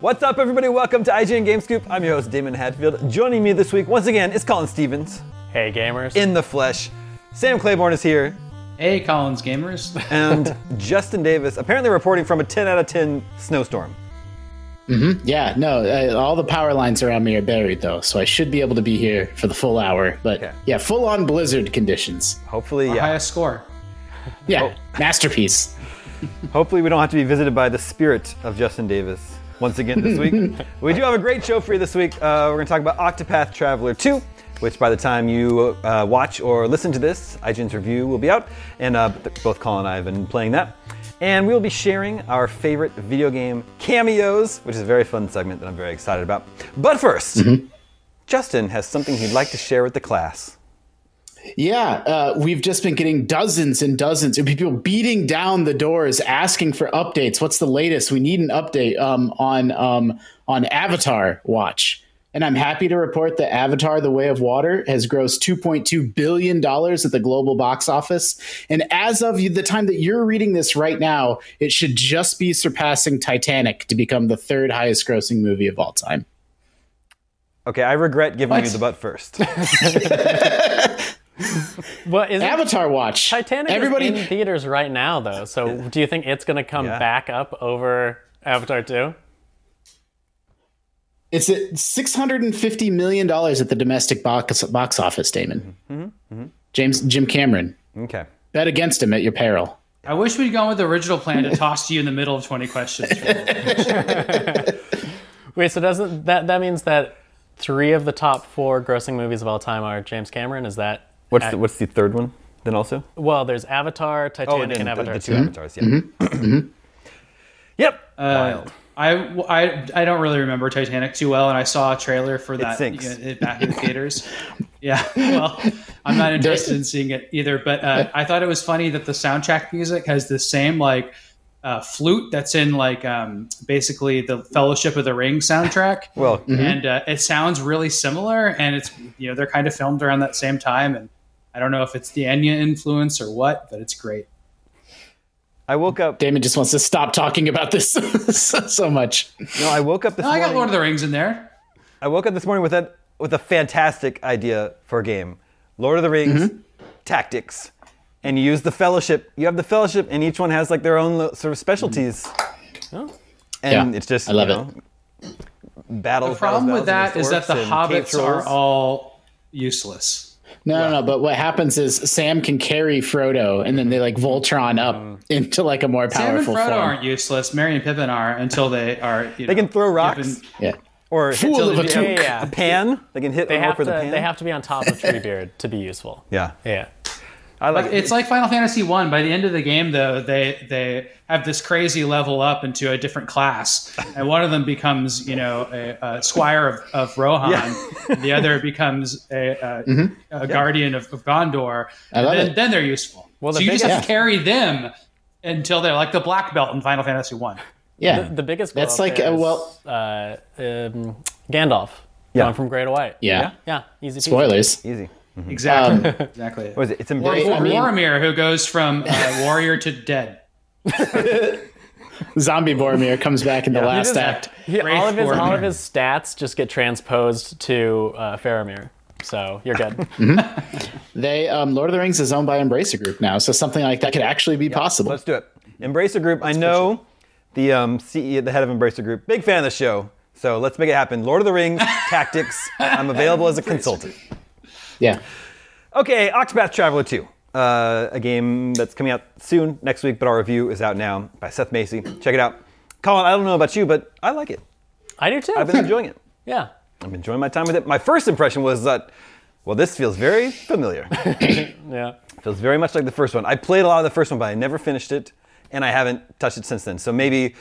What's up, everybody? Welcome to IGN Game Scoop. I'm your host, Damon Hatfield. Joining me this week, once again, is Colin Stevens Hey gamers. in the flesh. Sam Claiborne is here, Hey, Collins gamers. and Justin Davis, apparently reporting from a 10 out of 10 snowstorm. Yeah, no, uh, all the power lines around me are buried though, so I should be able to be here for the full hour. But Okay. yeah, full on blizzard conditions. Hopefully, yeah. Highest score. Yeah, masterpiece. Hopefully, we don't have to be visited by the spirit of Justin Davis once again this week. we do have a great show for you this week. Uh, we're going to talk about Octopath Traveler 2, which by the time you uh, watch or listen to this, IGN's review will be out. And uh, both Colin and I have been playing that. And we'll be sharing our favorite video game cameos, which is a very fun segment that I'm very excited about. But 1st Justin has something he'd like to share with the class. Yeah, uh, we've just been getting dozens and dozens of people beating down the doors asking for updates. What's the latest? We need an update um, on um, on Avatar Watch. And I'm happy to report that Avatar: The Way of Water has grossed 2.2 billion dollars at the global box office. And as of the time that you're reading this right now, it should just be surpassing Titanic to become the third highest grossing movie of all time. Okay, I regret giving What? you the butt first. what is Avatar Watch. Titanic Everybody. is in theaters right now though. So do you think it's going to come Yeah. back up over Avatar 2? It's at six hundred and fifty million dollars at the domestic box box office, Damon. Mm-hmm, mm-hmm. James Jim Cameron. okay. Bet against him at your peril. I wish we'd gone with the original plan to toss to you in the middle of 20 questions. Wait, so doesn't that that means that 3 of the top 4 grossing movies of all time are James Cameron? Is that What's ac- the, what's the third one then also? Well, there's Avatar, Oh, Titanic, and and, then Avatar the, the 2. two avatars, yeah. Yep. Wild. I, I, I don't really remember Titanic too well, and I saw a trailer for that sinks. you know, back in the theaters. Yeah, well, I'm not interested in seeing it either, but uh, I thought it was funny that the soundtrack music has the same like uh, flute that's in like um, basically the Fellowship of the Ring soundtrack. Well, and uh, it sounds really similar and it's you know they're kind of filmed around that same time and i don't know if it's the enya influence or what but it's great I woke up. Damon just wants to stop talking about this so, so much. No, I woke up this Oh, i morning. got lord of the rings in there I woke up this morning with a with a fantastic idea for a game, Lord of the Rings mm-hmm. Tactics, and you use the Fellowship. You have the Fellowship, and each one has like their own sort of specialties. Mm-hmm. Oh. And Yeah, it's just I love you it. know, battles. the problem battles, with that battles is that the against orcs and hobbits are all useless No, no, no. But what happens is Sam can carry Frodo, and then they like mm-hmm. Voltron up mm-hmm. into like a more powerful. sam and powerful frodo form. aren't useless Merry and pippin are until they are you They know, can throw rocks given- Yeah. or hit Fool of a the- Yeah, yeah. a pan. They can hit They a have to a pan. they have to be on top of Treebeard to be useful. yeah, Yeah. I like. it's like Final Fantasy One. By the end of the game, though, they they have this crazy level up into a different class, and one of them becomes, you know, a, a squire of, of Rohan, and the other becomes a, a, a guardian of, of Gondor. I love and then, it. then they're useful. Well, the so you just have to carry them until they're like the black belt in Final Fantasy One. Yeah. The biggest That's blow like, there uh, is, well- uh, um, Gandalf Yeah. going from Grey to White. yeah. Yeah, easy peasy. Spoilers. easy. Exactly. exactly. What is it? It's Or, embrace. or I mean- Boromir, who goes from uh, warrior to dead. Zombie Boromir comes back in the last just- act. He, all of his all of his stats just get transposed to uh, Faramir. So you're good. They um, Lord of the Rings is owned by Embracer Group now, so something like that could actually be possible. Let's do it. Embracer Group. I know the um, CEO, the head of Embracer Group. Big fan of the show. So let's make it happen. Lord of the Rings Tactics. I'm available as a consultant. Yeah. Okay, Octopath Traveler 2. Uh, a game that's coming out soon next week, but our review is out now by Seth Macy. Check it out. Colin, I don't know about you, but I like it. I do too. I've been enjoying it. yeah. I'm enjoying my time with it. My first impression was that, well, this feels very familiar. Yeah. feels very much like the first one. I played a lot of the first one, but I never finished it, and I haven't touched it since then. So maybe,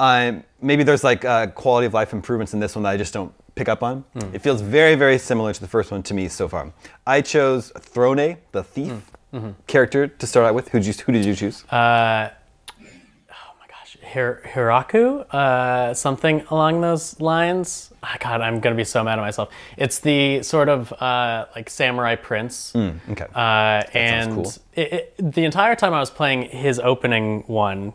um, maybe there's like uh, quality of life improvements in this one that I just don't pick up on. It feels very, very similar to the first one to me so far. I chose Throne, the thief character, to start out with. Who did you, who did you choose? Uh, oh my gosh, Hir- Hiraku, uh, something along those lines. Ah, God, I'm gonna be so mad at myself. It's the sort of uh, like samurai prince, okay. uh, and cool. it, it, the entire time I was playing his opening one,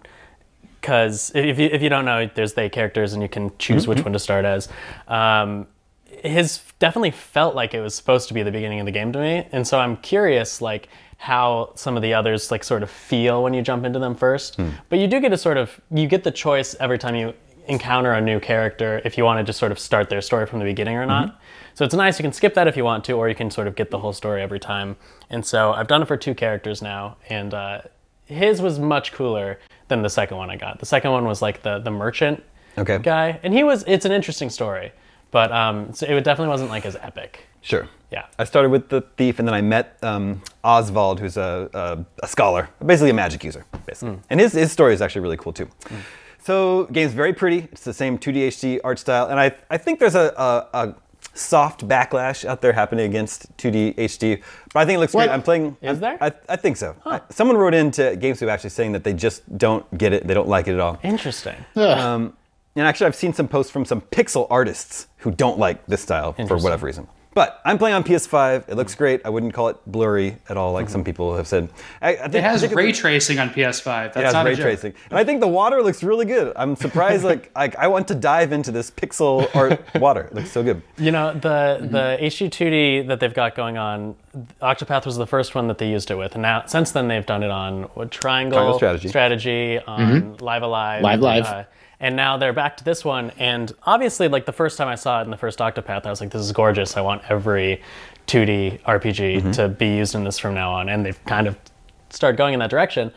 because if you if you don't know, there's they characters and you can choose which one to start as. Um, his definitely felt like it was supposed to be the beginning of the game to me, and so I'm curious, like how some of the others like sort of feel when you jump into them first. But you do get a sort of you get the choice every time you encounter a new character if you want to just sort of start their story from the beginning or not. So it's nice. You can skip that if you want to, or you can sort of get the whole story every time. And so I've done it for two characters now, and uh, his was much cooler than the second one I got. The second one was like the the merchant Okay. guy, and he was. It's an interesting story, but um, so it definitely wasn't like as epic. Sure. Yeah. I started with the thief, and then I met um, Oswald, who's a, a, a scholar, basically a magic user, basically. And his, his story is actually really cool too. So, game's very pretty. It's the same 2D HD art style, and I, I think there's a, a, a soft backlash out there happening against 2D HD, but I think it looks What? great. I'm playing. Is there? I, I think so. I- someone wrote into GameScoop actually saying that they just don't get it. They don't like it at all. Interesting. Ugh. Um, and actually, I've seen some posts from some pixel artists who don't like this style for whatever reason. But I'm playing on PS5. It looks great. I wouldn't call it blurry at all, like some mm-hmm. people have said. I, I think It has particularly- ray tracing on PS5. That's it has not ray a joke. tracing, and I think the water looks really good. I'm surprised. like, like I want to dive into this pixel art water. It looks so good. You know the mm-hmm. the HD2D that they've got going on. Octopath was the first one that they used it with, and now since then they've done it on what, Triangle, Triangle Strategy. Strategy, on Live Alive, Live Live. uh, and now they're back to this one. And obviously, like the first time I saw it in the first Octopath, I was like, "This is gorgeous. I want every 2D RPG mm-hmm. to be used in this from now on." And they've kind of started going in that direction.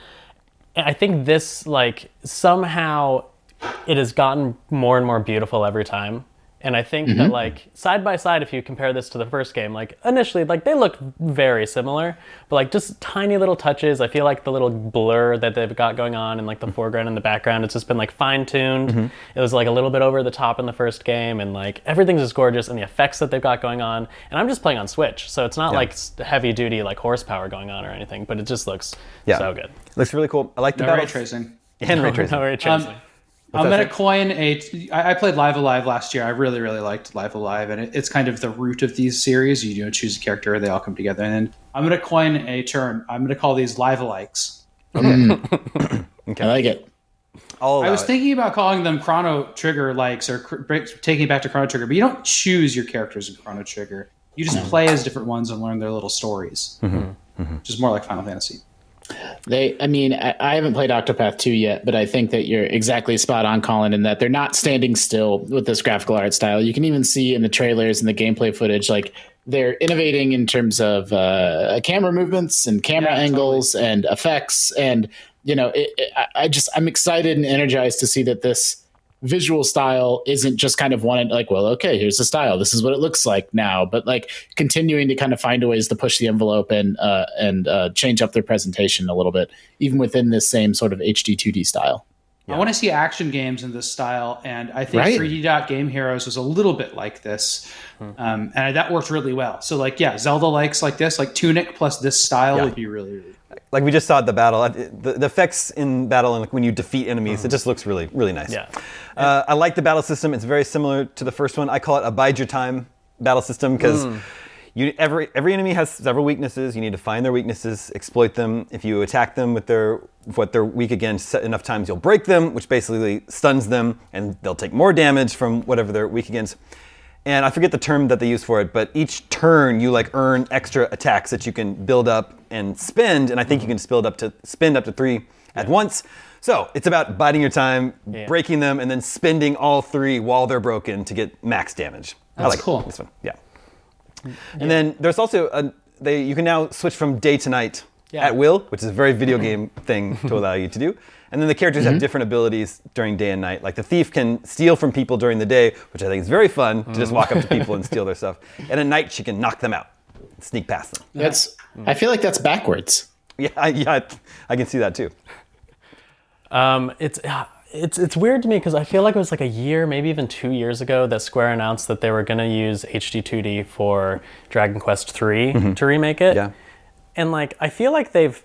And I think this like somehow it has gotten more and more beautiful every time. And I think that mm-hmm. like side by side, if you compare this to the first game, like initially, like they look very similar, but like just tiny little touches. I feel like the little blur that they've got going on in like the mm-hmm. foreground and the background, it's just been like fine tuned. Mm-hmm. It was like a little bit over the top in the first game, and like everything's just gorgeous, and the effects that they've got going on. And I'm just playing on Switch, so it's not like heavy duty like horsepower going on or anything, but it just looks Yeah. so good. Looks really cool. I like the No ray tracing. and ray tracing. No ray tracing. I'm gonna say? coin a. I I played Live A Live last year. I really, really liked Live A Live, and it, it's kind of the root of these series. You, you know, choose a character, they all come together, and I'm gonna coin a term. I'm gonna call these live alikes. Hmm. Okay, I like it. I'll I was it. thinking about calling them Chrono Trigger likes or cr- break- taking it back to Chrono Trigger, but you don't choose your characters in Chrono Trigger. You just hmm. play as different ones and learn their little stories. Mm-hmm. which is more like Final Fantasy. They, I mean, I, I haven't played Octopath 2 yet, but I think that you're exactly spot on, Colin, in that they're not standing still with this graphical art style. You can even see in the trailers and the gameplay footage, like they're innovating in terms of uh, camera movements and camera Yeah, angles and effects. And, you know, it, it, I just, I'm excited and energized to see that this visual style isn't just kind of one like well okay here's the style this is what it looks like now but like continuing to kind of find ways to push the envelope and uh, and uh, change up their presentation a little bit even within this same sort of hd 2d style I want to see action games in this style, and I think Right. 3D Dot Game Heroes was a little bit like this, um, and that worked really well. So, like, yeah, Zelda likes like this, like Tunic plus this style Yeah. would be really, really. Like we just saw at the battle, uh, the, the effects in battle and like when you defeat enemies, it just looks really, really nice. Yeah. Uh, I like the battle system. It's very similar to the first one. I call it a bide your time battle system because you every every enemy has several weaknesses. You need to find their weaknesses, exploit them. If you attack them with their what they're weak against enough times, you'll break them, which basically stuns them, and they'll take more damage from whatever they're weak against. And I forget the term that they use for it, but each turn you like earn extra attacks that you can build up and spend, and I think you mm-hmm. can spend up to spend up to three at once. So it's about biding your time, Yeah. breaking them, and then spending all three while they're broken to get max damage. I That's like cool. This one, yeah. Mm-hmm. And then there's also a they you can now switch from day to night Yeah. at will, which is a very video mm-hmm. game thing to allow you to do. And then the characters have different abilities during day and night. Like the thief can steal from people during the day, which I think is very fun to just walk up to people and steal their stuff. And at night she can knock them out, sneak past them. that's i feel like that's backwards Yeah, I, yeah, I can see that too. Um, it's uh, it's it's weird to me because I feel like it was like a year, maybe even two years ago, that Square announced that they were going to use HD2D for Dragon Quest III to remake it. Yeah. And like, I feel like they've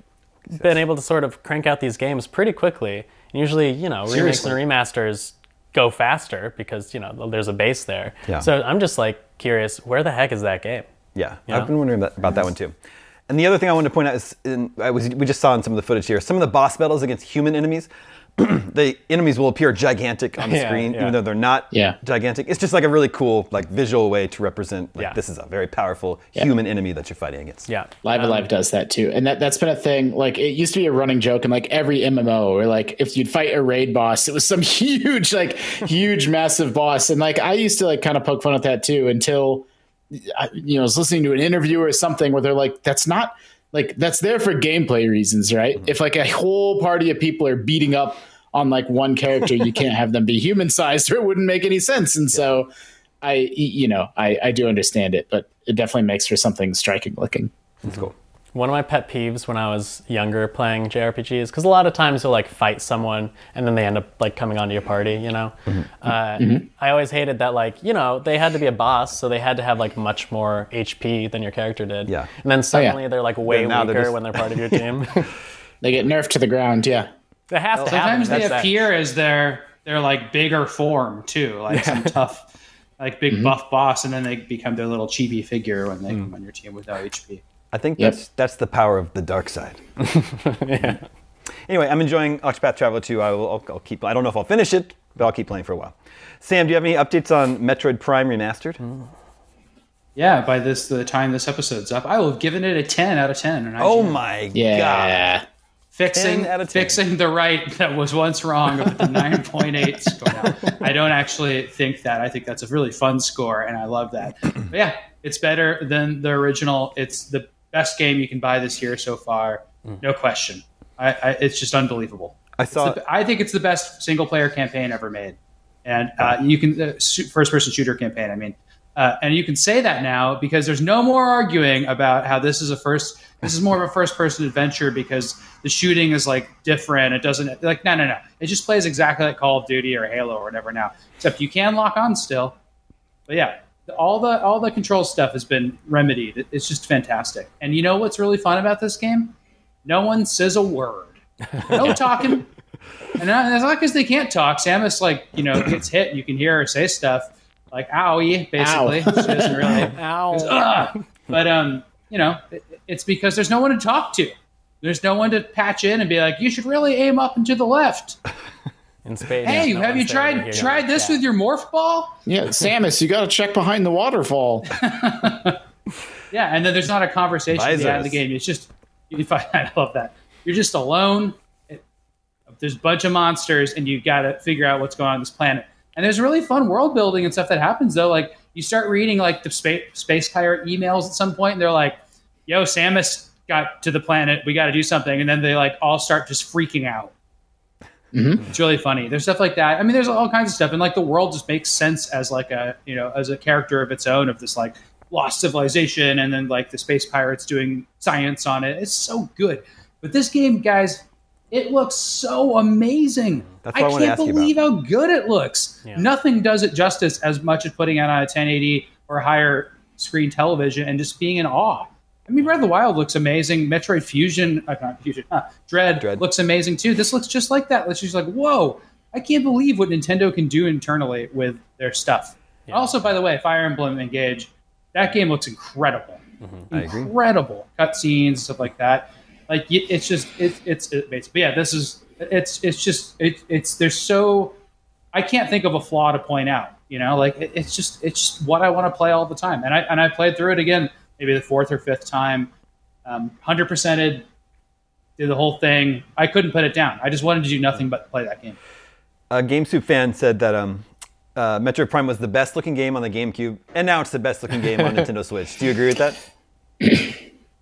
been able to sort of crank out these games pretty quickly. And usually, you know, remakes and remasters go faster because you know there's a base there. Yeah. So I'm just like curious, where the heck is that game? Yeah, Yeah. I've been wondering that, about that one too. And the other thing I wanted to point out is, in, I was, we just saw in some of the footage here, some of the boss battles against human enemies the enemies will appear gigantic on the Yeah, screen, yeah. even though they're not Yeah. gigantic. It's just like a really cool, like visual way to represent like Yeah. this is a very powerful human enemy that you're fighting against. Yeah. Live A Live um, does that too, and that that's been a thing. Like it used to be a running joke in like every MMO, where like if you'd fight a raid boss, it was some huge, like huge, massive boss, and like I used to like kind of poke fun at that too until I, you know I was listening to an interview or something where they're like, that's not like that's there for gameplay reasons, right? Mm-hmm. If like a whole party of people are beating up on like one character, you can't have them be human sized, or it wouldn't make any sense. And so, I you know I I do understand it, but it definitely makes for something striking looking. It's cool. One of my pet peeves when I was younger playing JRPGs, because a lot of times you'll like fight someone and then they end up like coming onto your party, you know? Uh, I always hated that, like, you know, they had to be a boss, so they had to have like much more HP than your character did. Yeah. And then suddenly they're like way Then now they're weaker just- when they're part of your team. They get nerfed to the ground, yeah. it has to happen. Sometimes they That's that. appear as their their like bigger form too, like some tough, like big Mm-hmm. buff boss, and then they become their little chibi figure when they Mm. come on your team without HP. I think Yep. that's that's the power of the dark side. yeah. Anyway, I'm enjoying Octopath Traveler 2. I will I'll, I'll keep. I don't know if I'll finish it, but I'll keep playing for a while. Sam, do you have any updates on Metroid Prime Remastered? Mm. Yeah, by this the time this episode's up, I will have given it a ten out of ten. And Oh my god! Yeah. fixing 10 out of 10. fixing the right that was once wrong with the 9.8 score. Now, I don't actually think that. I think that's a really fun score, and I love that. But yeah, it's better than the original. It's the best game you can buy this year so far, no question. I, I, it's just unbelievable. I saw. the- I think it's the best single player campaign ever made, and uh, you can uh, first person shooter campaign. I mean, uh, and you can say that now because there's no more arguing about how this is a first. This is more of a first person adventure because the shooting is like different. It doesn't like no no no. It just plays exactly like Call of Duty or Halo or whatever now. Except you can lock on still. But yeah, all the all the control stuff has been remedied. It's just fantastic. And you know what's really fun about this game? No one says a word. No talking. And it's not because they can't talk. Samus like you know gets hit. You can hear her say stuff like "owie," basically. Ow. She doesn't really. Ow. But um, you know, it, it's because there's no one to talk to. There's no one to patch in and be like, "You should really aim up and to the left." In spades. Hey, no have you one's there to tried tried this chat. with your morph ball? Yeah, Samus, you got to check behind the waterfall. Yeah, and then there's not a conversation at the end of the game. It's just you find I love that. You're just alone. It, there's a bunch of monsters, and you got to figure out what's going on on this planet. And there's really fun world building and stuff that happens though. Like you start reading like the space space pirate emails at some point, and they're like, "Yo, Samus got to the planet. We got to do something." And then they like all start just freaking out. It's really funny. There's stuff like that. I mean, there's all kinds of stuff, and like the world just makes sense as like a you know as a character of its own of this like lost civilization, and then like the space pirates doing science on it. It's so good. But this game, guys, it looks so amazing. That's I can't believe how good it looks. Yeah. Nothing does it justice as much as putting it on a 1080 or higher screen television and just being in awe. I mean, Breath of the Wild looks amazing. Metroid Fusion, uh, not Fusion, Dread, Dread. looks amazing too. This looks just like that. It's just like, whoa, I can't believe what Nintendo can do internally with their stuff. Also, by the way, Fire Emblem Engage, that game looks incredible. Agree. Incredible cutscenes, stuff like that. Like it's just it, it's it, but yeah, this is it's it's just it, it's there's so I can't think of a flaw to point out. You know, like it, it's just it's just what I want to play all the time. And I and I played through it again, maybe the fourth or fifth time, um, hundred percented, did the whole thing. I couldn't put it down. I just wanted to do nothing but play that game. A GameScoop fan said that um, uh, Metroid Prime was the best looking game on the GameCube, and now it's the best looking game on Nintendo Switch. Do you agree with that?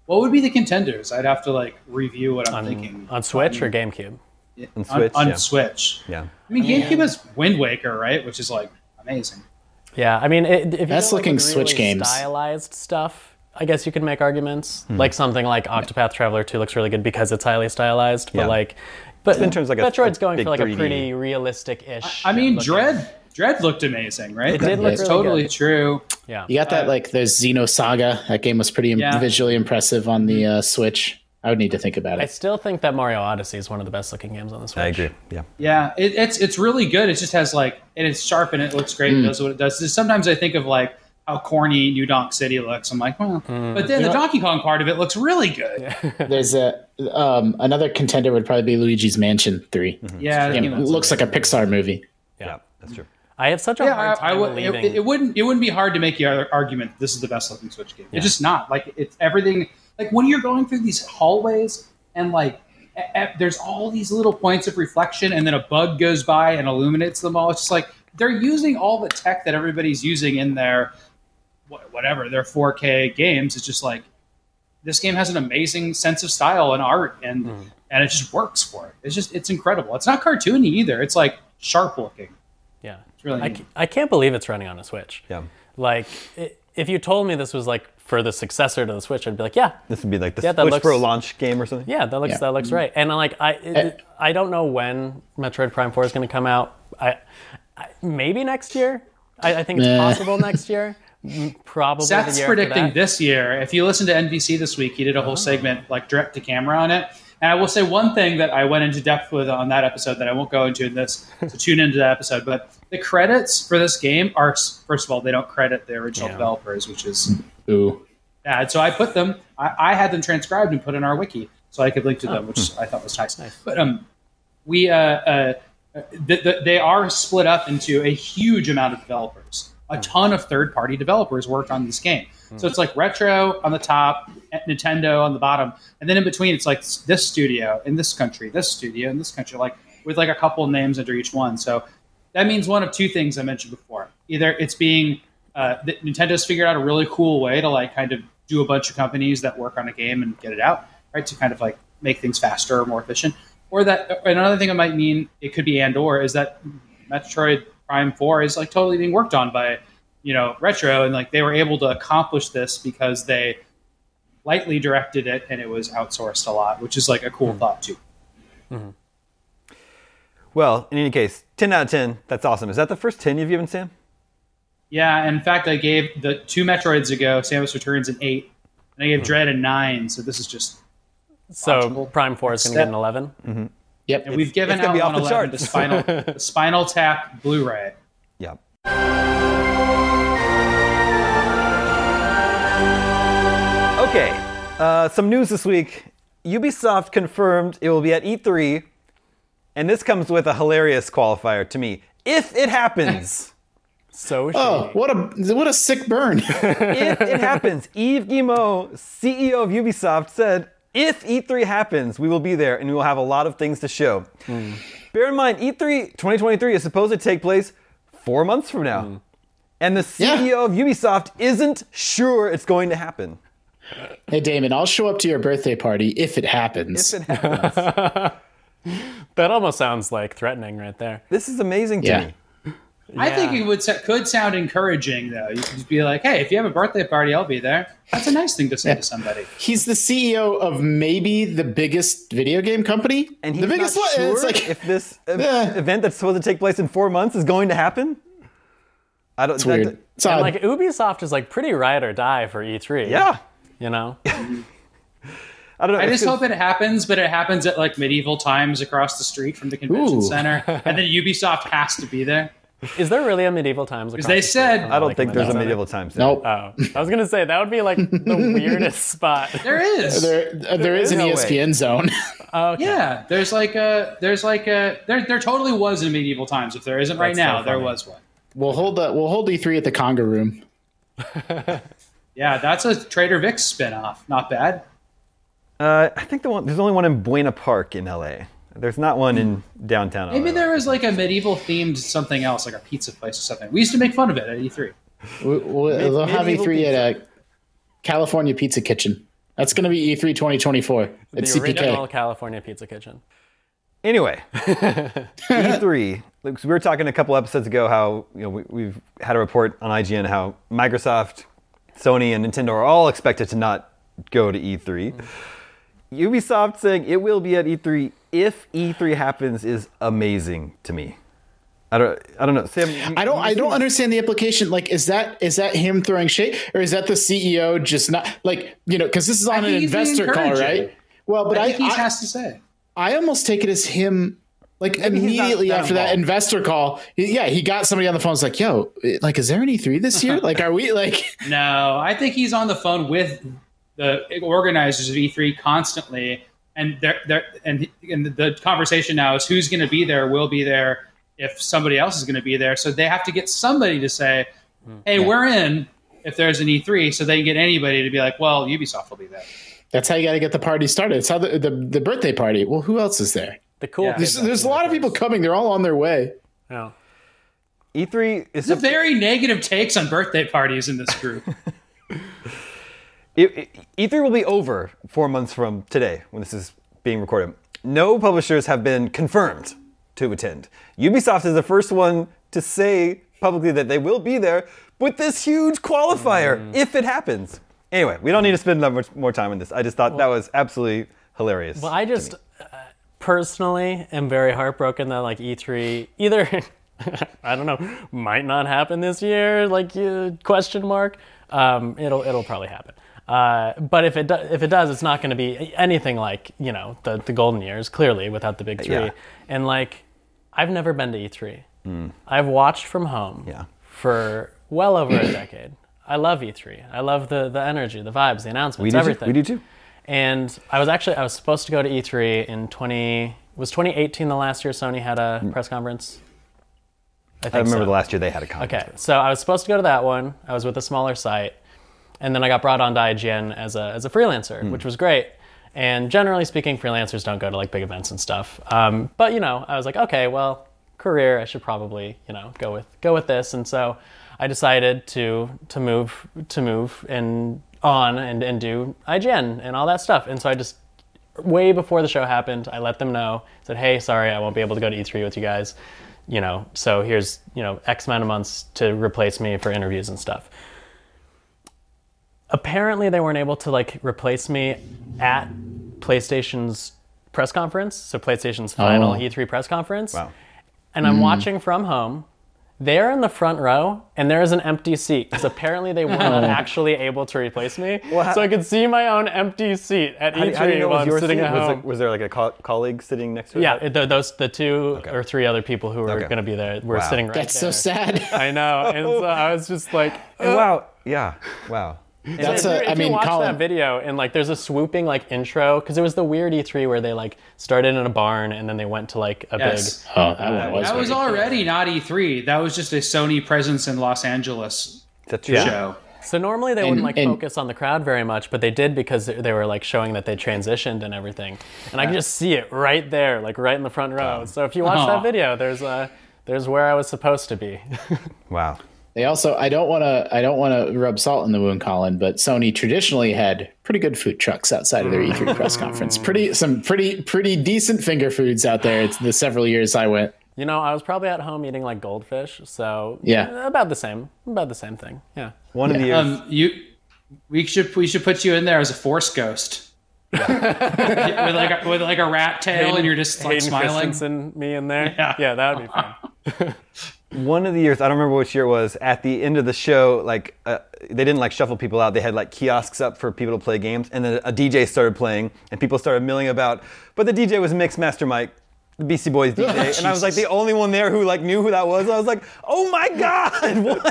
What would be the contenders? I'd have to like review what I'm on, thinking on Switch or GameCube? On Switch, on, yeah. Switch. Yeah. I mean, GameCube has Wind Waker, right? Which is like amazing. Yeah, I mean, it, if you Best go, like, looking with Switch really games. stylized stuff, I guess you could make arguments. Hmm. Like something like Octopath Traveler 2 looks really good because it's highly stylized. But Yeah. like, but in terms of, like, Metroid's a going big for like 3D. a pretty realistic-ish. I mean, looking- Dread. Dread looked amazing, right? It did look That's really totally good. true. Yeah, You got that like the Xenosaga. That game was pretty Yeah. visually impressive on the uh, Switch. I would need to think about it. I still think that Mario Odyssey is one of the best looking games on the Switch. I agree. Yeah. Yeah, it, it's it's really good. It just has like, and it's sharp and it looks great. Mm. It does what it does. Sometimes I think of like how corny New Donk City looks. I'm like, well, Hmm. but then the know- Donkey Kong part of it looks really good. There's a um, another contender would probably be Luigi's Mansion 3 Yeah, Again, you know, it looks like a Pixar movie. Yeah, that's true. I have such a Yeah, hard I, I time would. It, believing. it wouldn't. It wouldn't be hard to make the argument this is the best looking Switch game. It's just not. Like it's everything. Like when you're going through these hallways and like e- e- there's all these little points of reflection, and then a bug goes by and illuminates them all. It's just like they're using all the tech that everybody's using in their wha- whatever their 4K games. It's just like this game has an amazing sense of style and art, and mm-hmm. and it just works for it. It's just it's incredible. It's not cartoony either. It's like sharp looking. yeah. It's really I, neat. I can't believe it's running on a Switch. Yeah. Like, i if you told me this was like for the successor to the Switch, I'd be like, yeah, This would be like the Yeah, that Switch looks- Pro launch game or something. yeah, that looks Yeah. that looks mm-hmm. right. And like, I it, I don't know when Metroid Prime Four is going to come out. I, I maybe next year. I, I think it's possible next year. M- Probably. the Seth's year after predicting that. this year. If you listen to NVC this week, he did a whole segment like direct to camera on it. And I will say one thing that I went into depth with on that episode that I won't go into in this. So tune into that episode. But the credits for this game are first of all they don't credit the original Yeah. developers, which is Ooh. bad. So I put them. I, I had them transcribed and put in our wiki so I could link to them, which. I thought was nice. But um, we uh, uh, th- th- they are split up into a huge amount of developers. A Hmm. ton of third party developers worked on this game. So it's like retro on the top, Nintendo on the bottom, and then in between it's like this studio in this country, this studio in this country, like with like a couple of names under each one. So that means one of two things I mentioned before. Either it's being uh, that Nintendo's figured out a really cool way to like kind of do a bunch of companies that work on a game and get it out, right? To kind of like make things faster or more efficient. Or that another thing it might mean it could be and or is that Metroid Prime Four is like totally being worked on by you know retro and like they were able to accomplish this because they lightly directed it and it was outsourced a lot, which is like a cool mm-hmm. thought too. Mm-hmm. Well, in any case, 10 out of 10. That's awesome. Is that the first 10 you've given Sam? Yeah, in fact, I gave the two Metroids ago, Samus Returns an eight, and I gave hmm. Dread a nine. So this is just, So Logical. Prime Four is going to get an eleven. Mm-hmm. Yep. and we've given out be off on the eleven the. Spinal the Spinal Tap Blu-ray. Yep. Okay, uh, some news this week. Ubisoft confirmed it will be at E3, and this comes with a hilarious qualifier to me. If it happens, So Oh, what a what a sick burn. if it happens, Yves Guillemot, CEO of Ubisoft, said, if E3 happens, we will be there and we will have a lot of things to show. Hmm. Bear in mind, E E3 2023 is supposed to take place four months from now. Hmm. And the Yeah. CEO of Ubisoft isn't sure it's going to happen. hey Damon, I'll show up to your birthday party if it happens. If it happens. that almost sounds like threatening right there. this is amazing to Yeah. me. I think it would could sound encouraging though. You could just be like, "Hey, if you have a birthday party, I'll be there." That's a nice thing to say to somebody. He's the CEO of maybe the biggest video game company. And he's the biggest not one. sure It's like if this Yeah. event that's supposed to take place in four months is going to happen. I don't. it's that- weird. It's And odd. like Ubisoft is like pretty ride or die for E3. yeah. You know? I don't know. I just just- hope it happens, but it happens at like medieval times across the street from the convention Ooh. center, and then Ubisoft has to be there. Is there really a medieval times? Because they said I don't Like think there's a medieval times. zone. nope. Oh, I was gonna say that would be like the weirdest spot. there is. there, uh, there is an no way. ESPN zone. Oh, okay. Yeah, there's like a there's like a there there totally was in medieval times. If there isn't right That's so now, there was one. we'll hold the we'll hold E3 at the Conga room. Yeah, that's a Trader Vic's spinoff. Not bad. Uh, I think the one there's only one in Buena Park in LA. There's not one in hmm. downtown. Maybe LA. there was like a medieval themed something else, like a pizza place or something. We used to make fun of it at E E3. We, we'll, they'll have medieval E3 at uh, a California Pizza Kitchen. That's going to be E E3 2024 The at CPK. original California Pizza Kitchen. Anyway, E3. Like, we were talking a couple episodes ago how you know we, we've had a report on IGN how Microsoft, Sony, and Nintendo are all expected to not go to E3. Hmm. Ubisoft saying it will be at E3 if E3 happens is amazing to me. I don't. I don't know. Sam, you- I don't. I don't seem- understand the implication. Like, is that is that him throwing shade, or is that the CEO just not like you know? Because this is on an think he's being investor call, right? Well, but I I think he I, has to say. I almost take it as him Like he's not immediately that after that investor call, he- yeah, he got somebody on the phone. Was like, "Yo, like, is there any three this year? Like, are we like?" No, I think he's on the phone with the organizers of E3 constantly, and they're, they're, and, and the conversation now is who's going to be there, will be there, if somebody else is going to be there. So they have to get somebody to say, mm, "Hey, we're in." If there's an E3, so they can get anybody to be like, "Well, Ubisoft will be there." That's how you got to get the party started. It's how the, the the birthday party. Well, who else is there? The cool. Yeah. There's, there's a lot of people coming. They're all on their way. Yeah. E3 is a very negative takes on birthday parties in this group. it, it- E3 will be over four months from today when this is being recorded. No publishers have been confirmed to attend. Ubisoft is the first one to say publicly that they will be there with this huge qualifier if it happens. Anyway, we don't need to spend that much more time on this. I just thought that was absolutely hilarious. Well, I just uh, personally am very heartbroken that like E3 either I don't know might not happen this year, like uh, question mark. Um, it'll it'll probably happen. Uh, but if it do, if it does, it's not going to be anything like you know the the golden years. Clearly, without the big three, Yeah. and like I've never been to E3. I've watched from home Yeah. for well over a decade. I love E3. I love the the energy, the vibes, the announcements, we do everything. too. We do too. And I was actually I was supposed to go to E3 in 20 was 2018 the last year Sony had a press conference. I think I remember so. the last year they had a conference. Okay, so I was supposed to go to that one. I was with a smaller site, and then I got brought on to IGN as a as a freelancer, which was great. And generally speaking, freelancers don't go to like big events and stuff. Um, but you know, I was like, okay, well, career, I should probably you know go with go with this. And so I decided to to move to move and on and, and do IGN and all that stuff. And so I just way before the show happened, I let them know, said, hey, sorry, I won't be able to go to E3 with you guys. You know, so here's, you know, X amount of months to replace me for interviews and stuff. Apparently they weren't able to like replace me at PlayStation's press conference, so PlayStation's oh. final Oh. E3 press conference. Wow. And I'm hmm. watching from home. They're in the front row, and there is an empty seat because apparently they were not oh. actually able to replace me. Well, so I could see my own empty seat at How, E3 how do you know while was I'm your sitting seat? at Was, home. it- was there like a co- colleague sitting next to it? yeah, it, those the two or three other people who were Okay. going to be there were Wow. sitting right there. That's so sad. I know, and so I was just like, Oh, wow. Yeah. Wow. That's if, a. you- I mean, you watch Colin. that video and like there's a swooping like intro because it was the weird E3 where they like started in a barn and then they went to like a Yes. big. Oh, that one was. That was very cool. already not E3. That was just a Sony presence in Los Angeles That's that true? Yeah. show. So normally they wouldn't like and- focus on the crowd very much, but they did because they they were like showing that they transitioned and everything, and I can just see it right there, like right in the front row. So if you watch Aw. that video, there's uh, there's where I was supposed to be. Wow. They also. I don't want to. I don't want to rub salt in the wound, Colin. But Sony traditionally had pretty good food trucks outside of their E3 press conference. Pretty some pretty pretty decent finger foods out there. It's the several years I went. you know, I was probably at home eating like goldfish, so Yeah. about the same, about the same thing. Yeah. One of the years. Um, you, we should we should put you in there as a force ghost. with like a, with like a rat tail, and you're just like Hayden smiling. Christensen, me in there. Yeah. yeah, that would be fun. one of the years, I don't remember which year it was, at the end of the show, like, uh, they didn't like shuffle people out. They had like kiosks up for people to play games, and then a DJ started playing, and people started milling about. But the DJ was Mixmaster Mike, the Beastie Boys DJ, and I was like the only one there who like knew who that was. I was like, oh my god, what?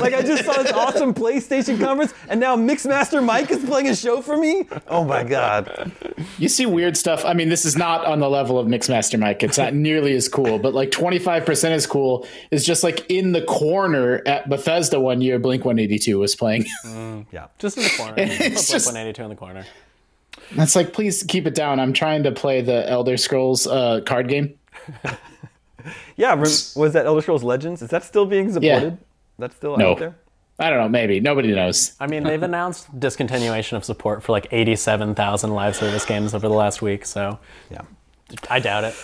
like I just saw this awesome PlayStation conference, and now Mixmaster Mike is playing a show for me. Oh my god. You see weird stuff. I mean, this is not on the level of Mixmaster Mike. It's not nearly as cool, but like 25% as cool is just like in the corner at Bethesda one year, Blink 182 was playing. Mm, yeah. Just in the corner. It's Put just- 182 in the corner. That's like, please keep it down. I'm trying to play the Elder Scrolls uh, card game. Yeah. rem- Was that Elder Scrolls Legends? Is that still being supported? Yeah. That's still No. out there. I don't know. Maybe nobody knows. I mean, they've announced discontinuation of support for like 87,000 live service games over the last week, so Yeah. I doubt it.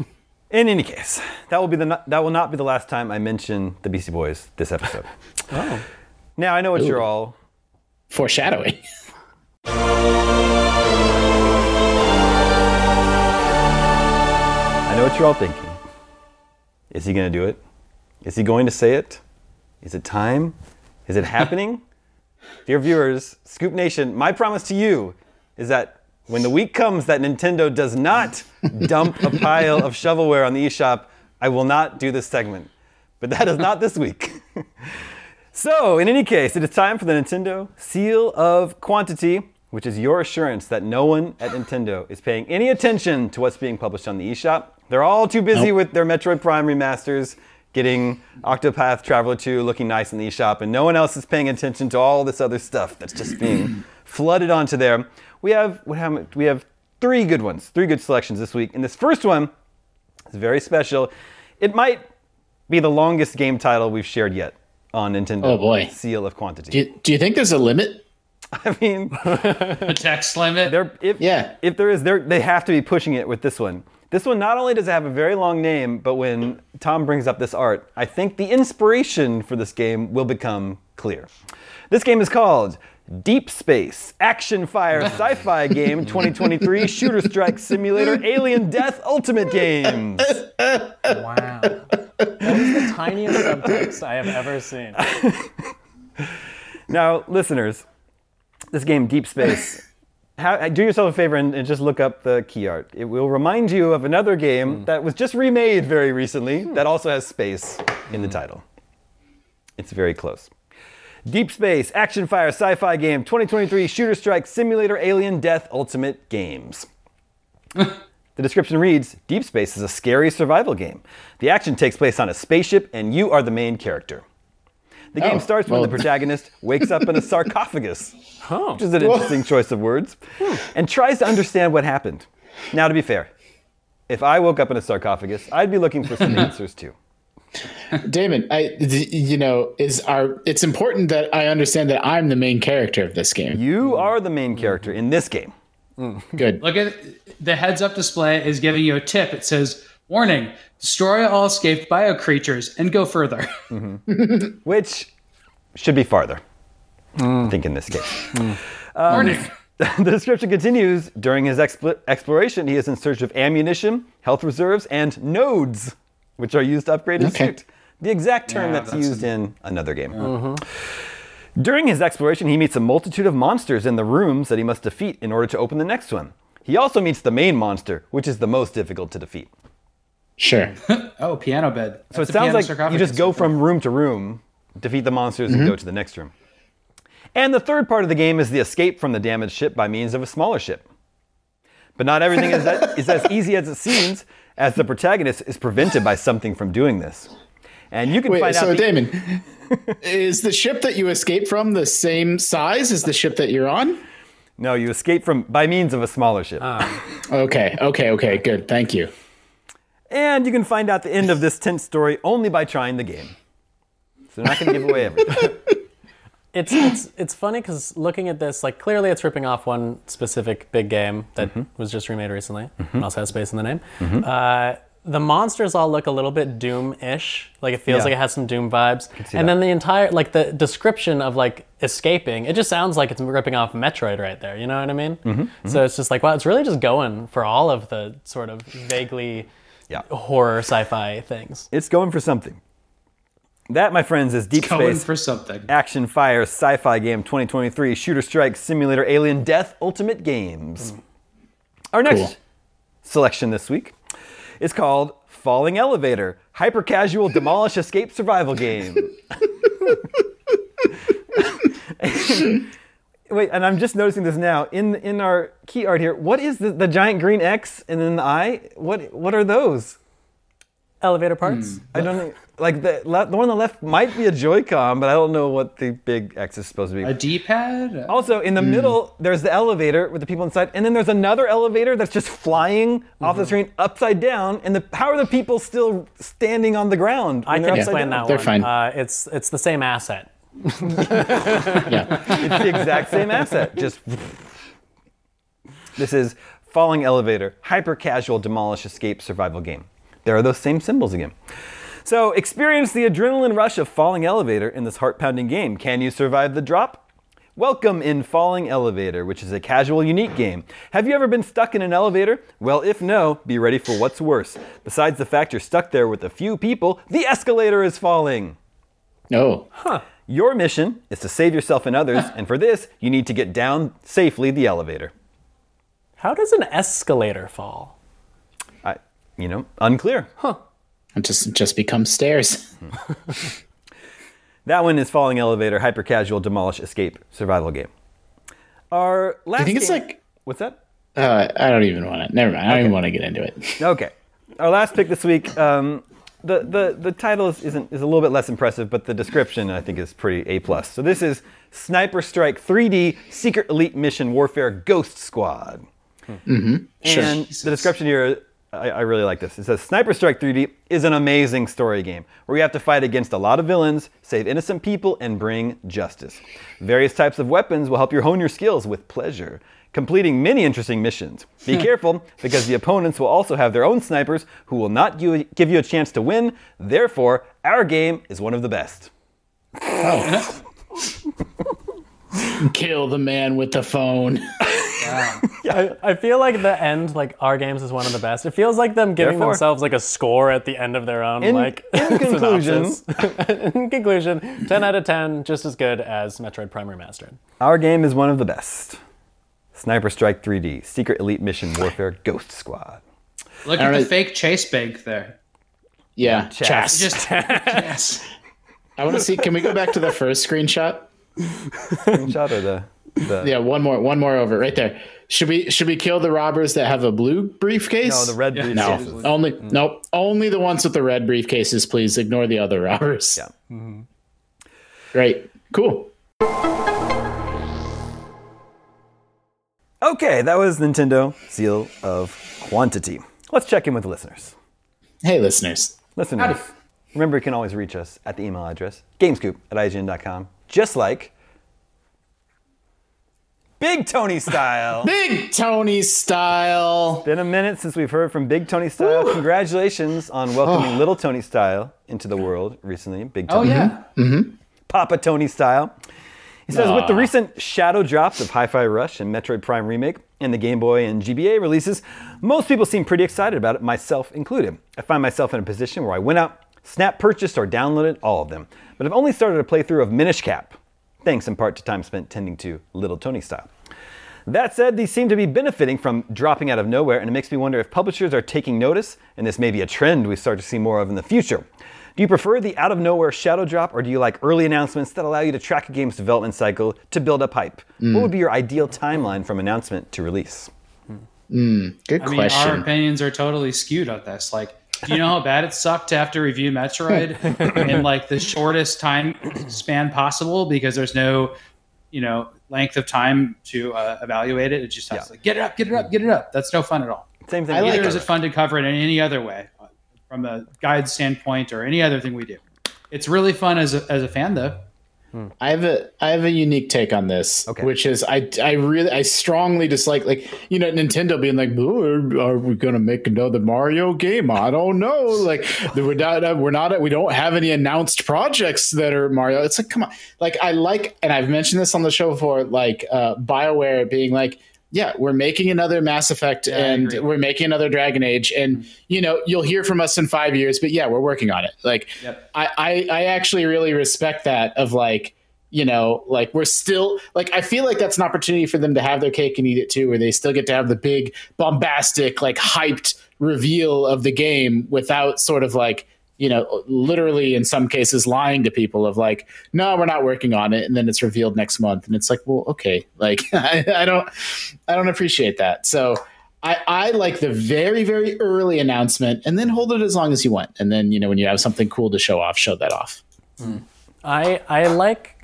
In any case, that will be the not, that will not be the last time I mention the Beastie Boys this episode. Oh. Now I know what you're all. Foreshadowing. what you're all thinking. Is he going to do it? Is he going to say it? Is it time? Is it happening? Dear viewers, Scoop Nation, my promise to you is that when the week comes that Nintendo does not dump a pile of shovelware on the eShop, I will not do this segment. But that is not this week. so, in any case, it is time for the Nintendo Seal of Quantity, which is your assurance that no one at Nintendo is paying any attention to what's being published on the eShop. They're all too busy with their Metroid Prime remasters, getting Octopath Traveler 2 looking nice in the eShop, and no one else is paying attention to all this other stuff that's just being flooded onto there. We have what how much- we have three good ones, three good selections this week. And this first one is very special. It might be the longest game title we've shared yet on Nintendo. Oh, boy. Seal of Quantity. Do you, do you think there's a limit? I mean, A text limit. There, if, Yeah. if there is, they have to be pushing it with this one. This one not only does it have a very long name, but when Tom brings up this art, I think the inspiration for this game will become clear. This game is called Deep Space Action Fire Sci-Fi Game 2023 Shooter Strike Simulator Alien Death Ultimate Games. Wow. That is the tiniest subtext I have ever seen. Now, listeners, this game, Deep Space, how, do yourself a favor and, and just look up the key art. It will remind you of another game hmm. that was just remade very recently hmm. that also has space in the hmm. title. It's very close. Deep Space Action Fire Sci Fi Game 2023 Shooter Strike Simulator Alien Death Ultimate Games. The description reads Deep Space is a scary survival game. The action takes place on a spaceship, and you are the main character. The game Oh, starts when the protagonist wakes up in a sarcophagus, which is an interesting choice of words, and tries to understand what happened. Now, to be fair, if I woke up in a sarcophagus, I'd be looking for some answers too. Damon, I, d- you know, is our. It's important that I understand that I'm the main character of this game. You are the main character in this game. Good. Look at the heads up display is giving you a tip. It says, Warning, destroy all escaped bio creatures and go further. Mm-hmm. which should be farther. I think in this case. Mm. Um, Warning. the description continues during his expl- exploration, he is in search of ammunition, health reserves, and nodes, which are used to upgrade his Okay. suit. The exact term Yeah, that's, that's- used in another game. Mm-hmm. During his exploration, he meets a multitude of monsters in the rooms that he must defeat in order to open the next one. He also meets the main monster, which is the most difficult to defeat. Sure. Oh, piano bed. So it sounds like you just go from room to room, defeat the monsters, and go mm-hmm. to the next room. And the third part of the game is the escape from the damaged ship by means of a smaller ship. But not everything is, that, is as easy as it seems, as the protagonist is prevented by something from doing this. And you can Wait, find out. so the- Damon, is the ship that you escape from the same size as the ship that you're on? no, you escape from by means of a smaller ship. Okay, okay, okay, good. Thank you. And you can find out the end of this tense story only by trying the game. So they're not going to give away everything. It's it's it's funny because looking at this, like clearly it's ripping off one specific big game that Mm-hmm. was just remade recently and also has space in the name. Uh, the monsters all look a little bit Doom-ish. Like it feels Yeah. like it has some Doom vibes. And that. then the entire like the description of like escaping, it just sounds like it's ripping off Metroid right there. You know what I mean? Mm-hmm, So it's just like wow, it's really just going for all of the sort of vaguely Yeah. horror sci-fi things. It's going for something. That, my friends, is Deep going Space for something. Action Fire Sci-Fi Game 2023 Shooter Strike Simulator Alien Death Ultimate Games. Mm. Our next Cool. selection this week is called Falling Elevator Hyper Casual Demolish Escape Survival Game. Wait, and I'm just noticing this now in in our key art here. What is the, the giant green X and then the I? What what are those? Elevator hmm. parts. I don't know. Like the le- the one on the left might be a Joy-Con, but I don't know what the big X is supposed to be. A D-pad? Also, in the hmm. middle, there's the elevator with the people inside, and then there's another elevator that's just flying off the mm-hmm. screen upside down. And the how are the people still standing on the ground? I can upside explain down? that They're one. fine. Uh, it's it's the same asset. Yeah. It's the exact same asset. Just this is falling elevator, hyper casual demolish escape survival game. There are those same symbols again. So experience the adrenaline rush of falling elevator in this heart-pounding game. Can you survive the drop? Welcome in Falling Elevator, which is a casual, unique game. Have you ever been stuck in an elevator? Well, if no, be ready for what's worse. Besides the fact you're stuck there with a few people, the escalator is falling. Oh, Your mission is to save yourself and others, and for this, you need to get down safely the elevator. How does an escalator fall? I, you know, unclear. Huh. It just just becomes stairs. That one is falling elevator, hyper casual, demolish, escape, survival game. Our last I think it's game- like what's that? uh, I don't even want to. Never mind. I don't even want to get into it. Okay, our last pick this week. Um, the, the the title is, isn't is a little bit less impressive, but the description I think is pretty a plus. So this is Sniper Strike 3D Secret Elite Mission Warfare Ghost Squad. Hmm. Mm-hmm. And the description here, I, I really like this. It says Sniper Strike 3D is an amazing story game where you have to fight against a lot of villains, save innocent people, and bring justice. Various types of weapons will help you hone your skills with pleasure, completing many interesting missions. Be hmm. careful because the opponents will also have their own snipers who will not give you a chance to win. Therefore, our game is one of the best. Kill the man with the phone. I, I feel like the end, like our games, is one of the best. It feels like them giving Therefore- themselves like a score at the end of their own In- like in conclusion- in conclusion, ten out of ten, just as good as Metroid Prime Remastered. Our game is one of the best. Sniper Strike 3D Secret Elite Mission Warfare Ghost Squad. Look at the right. fake chase bank there. Yeah, Chess. chess. Just yes. I want to see. Can we go back to the first screenshot? Screenshot or the, the Yeah, one more, one more over, right there. Should we should we kill the robbers that have a blue briefcase? no the red Yeah. briefcases. No, only mm. nope. Only the ones with the red briefcases, please. Ignore the other robbers. Yeah. Mm-hmm. Great. Cool. Okay, that was Nintendo Seal of Quantity. Let's check in with the listeners. Hey, listeners. Listeners, Howdy. remember you can always reach us at the email address gamescoop at ign.com, just like Big Tony Style. Big Tony style. Been a minute since we've heard from Big Tony Style. Congratulations on welcoming Little Tony Style into the world recently. Big Tony. Oh Tony. yeah. Mm-hmm. Mm-hmm. Papa Tony style. He says, with the recent shadow drops of Hi Fi Rush and Metroid Prime Remake and the Game Boy and GBA releases, most people seem pretty excited about it, myself included. I find myself in a position where I went out, snap purchased, or downloaded all of them, but I've only started a playthrough of Minish Cap, thanks in part to time spent tending to Little Tony style. That said, these seem to be benefiting from dropping out of nowhere, and it makes me wonder if publishers are taking notice, and this may be a trend we start to see more of in the future. Do you prefer the out of nowhere shadow drop, or do you like early announcements that allow you to track a game's development cycle to build up hype? What would be your ideal timeline from announcement to release? Good I mean, our opinions are totally skewed on this. Like, do you know how bad it sucked to have to review Metroid in like the shortest time span possible because there's no, you know, length of time to uh, evaluate it. It just has Yeah. to like, get it up, get it up, get it up. That's no fun at all. Same thing. I like Neither here. is it fun to cover it in any other way, from a guide standpoint or any other thing we do. It's really fun as a, as a fan, though. I have a I have a unique take on this, Okay. which is I I really I strongly dislike like you know Nintendo being like, "Oh, are we gonna make another Mario game? I don't know. Like we're not we're not we don't have any announced projects that are Mario. It's like come on, like I like and I've mentioned this on the show before, like uh, Bioware being like. Yeah, we're making another Mass Effect I and we're making another Dragon Age, and mm-hmm. you know you'll hear from us in five years. But yeah, we're working on it. Like Yep. I, I I actually really respect that of like you know like we're still like I feel like that's an opportunity for them to have their cake and eat it too, where they still get to have the big bombastic like hyped reveal of the game without sort of like you know literally in some cases lying to people of like no we're not working on it and then it's revealed next month and it's like well okay like I, I don't I don't appreciate that so. I, I like the very, very early announcement and then hold it as long as you want. And then, you know, when you have something cool to show off, show that off. Hmm. I I like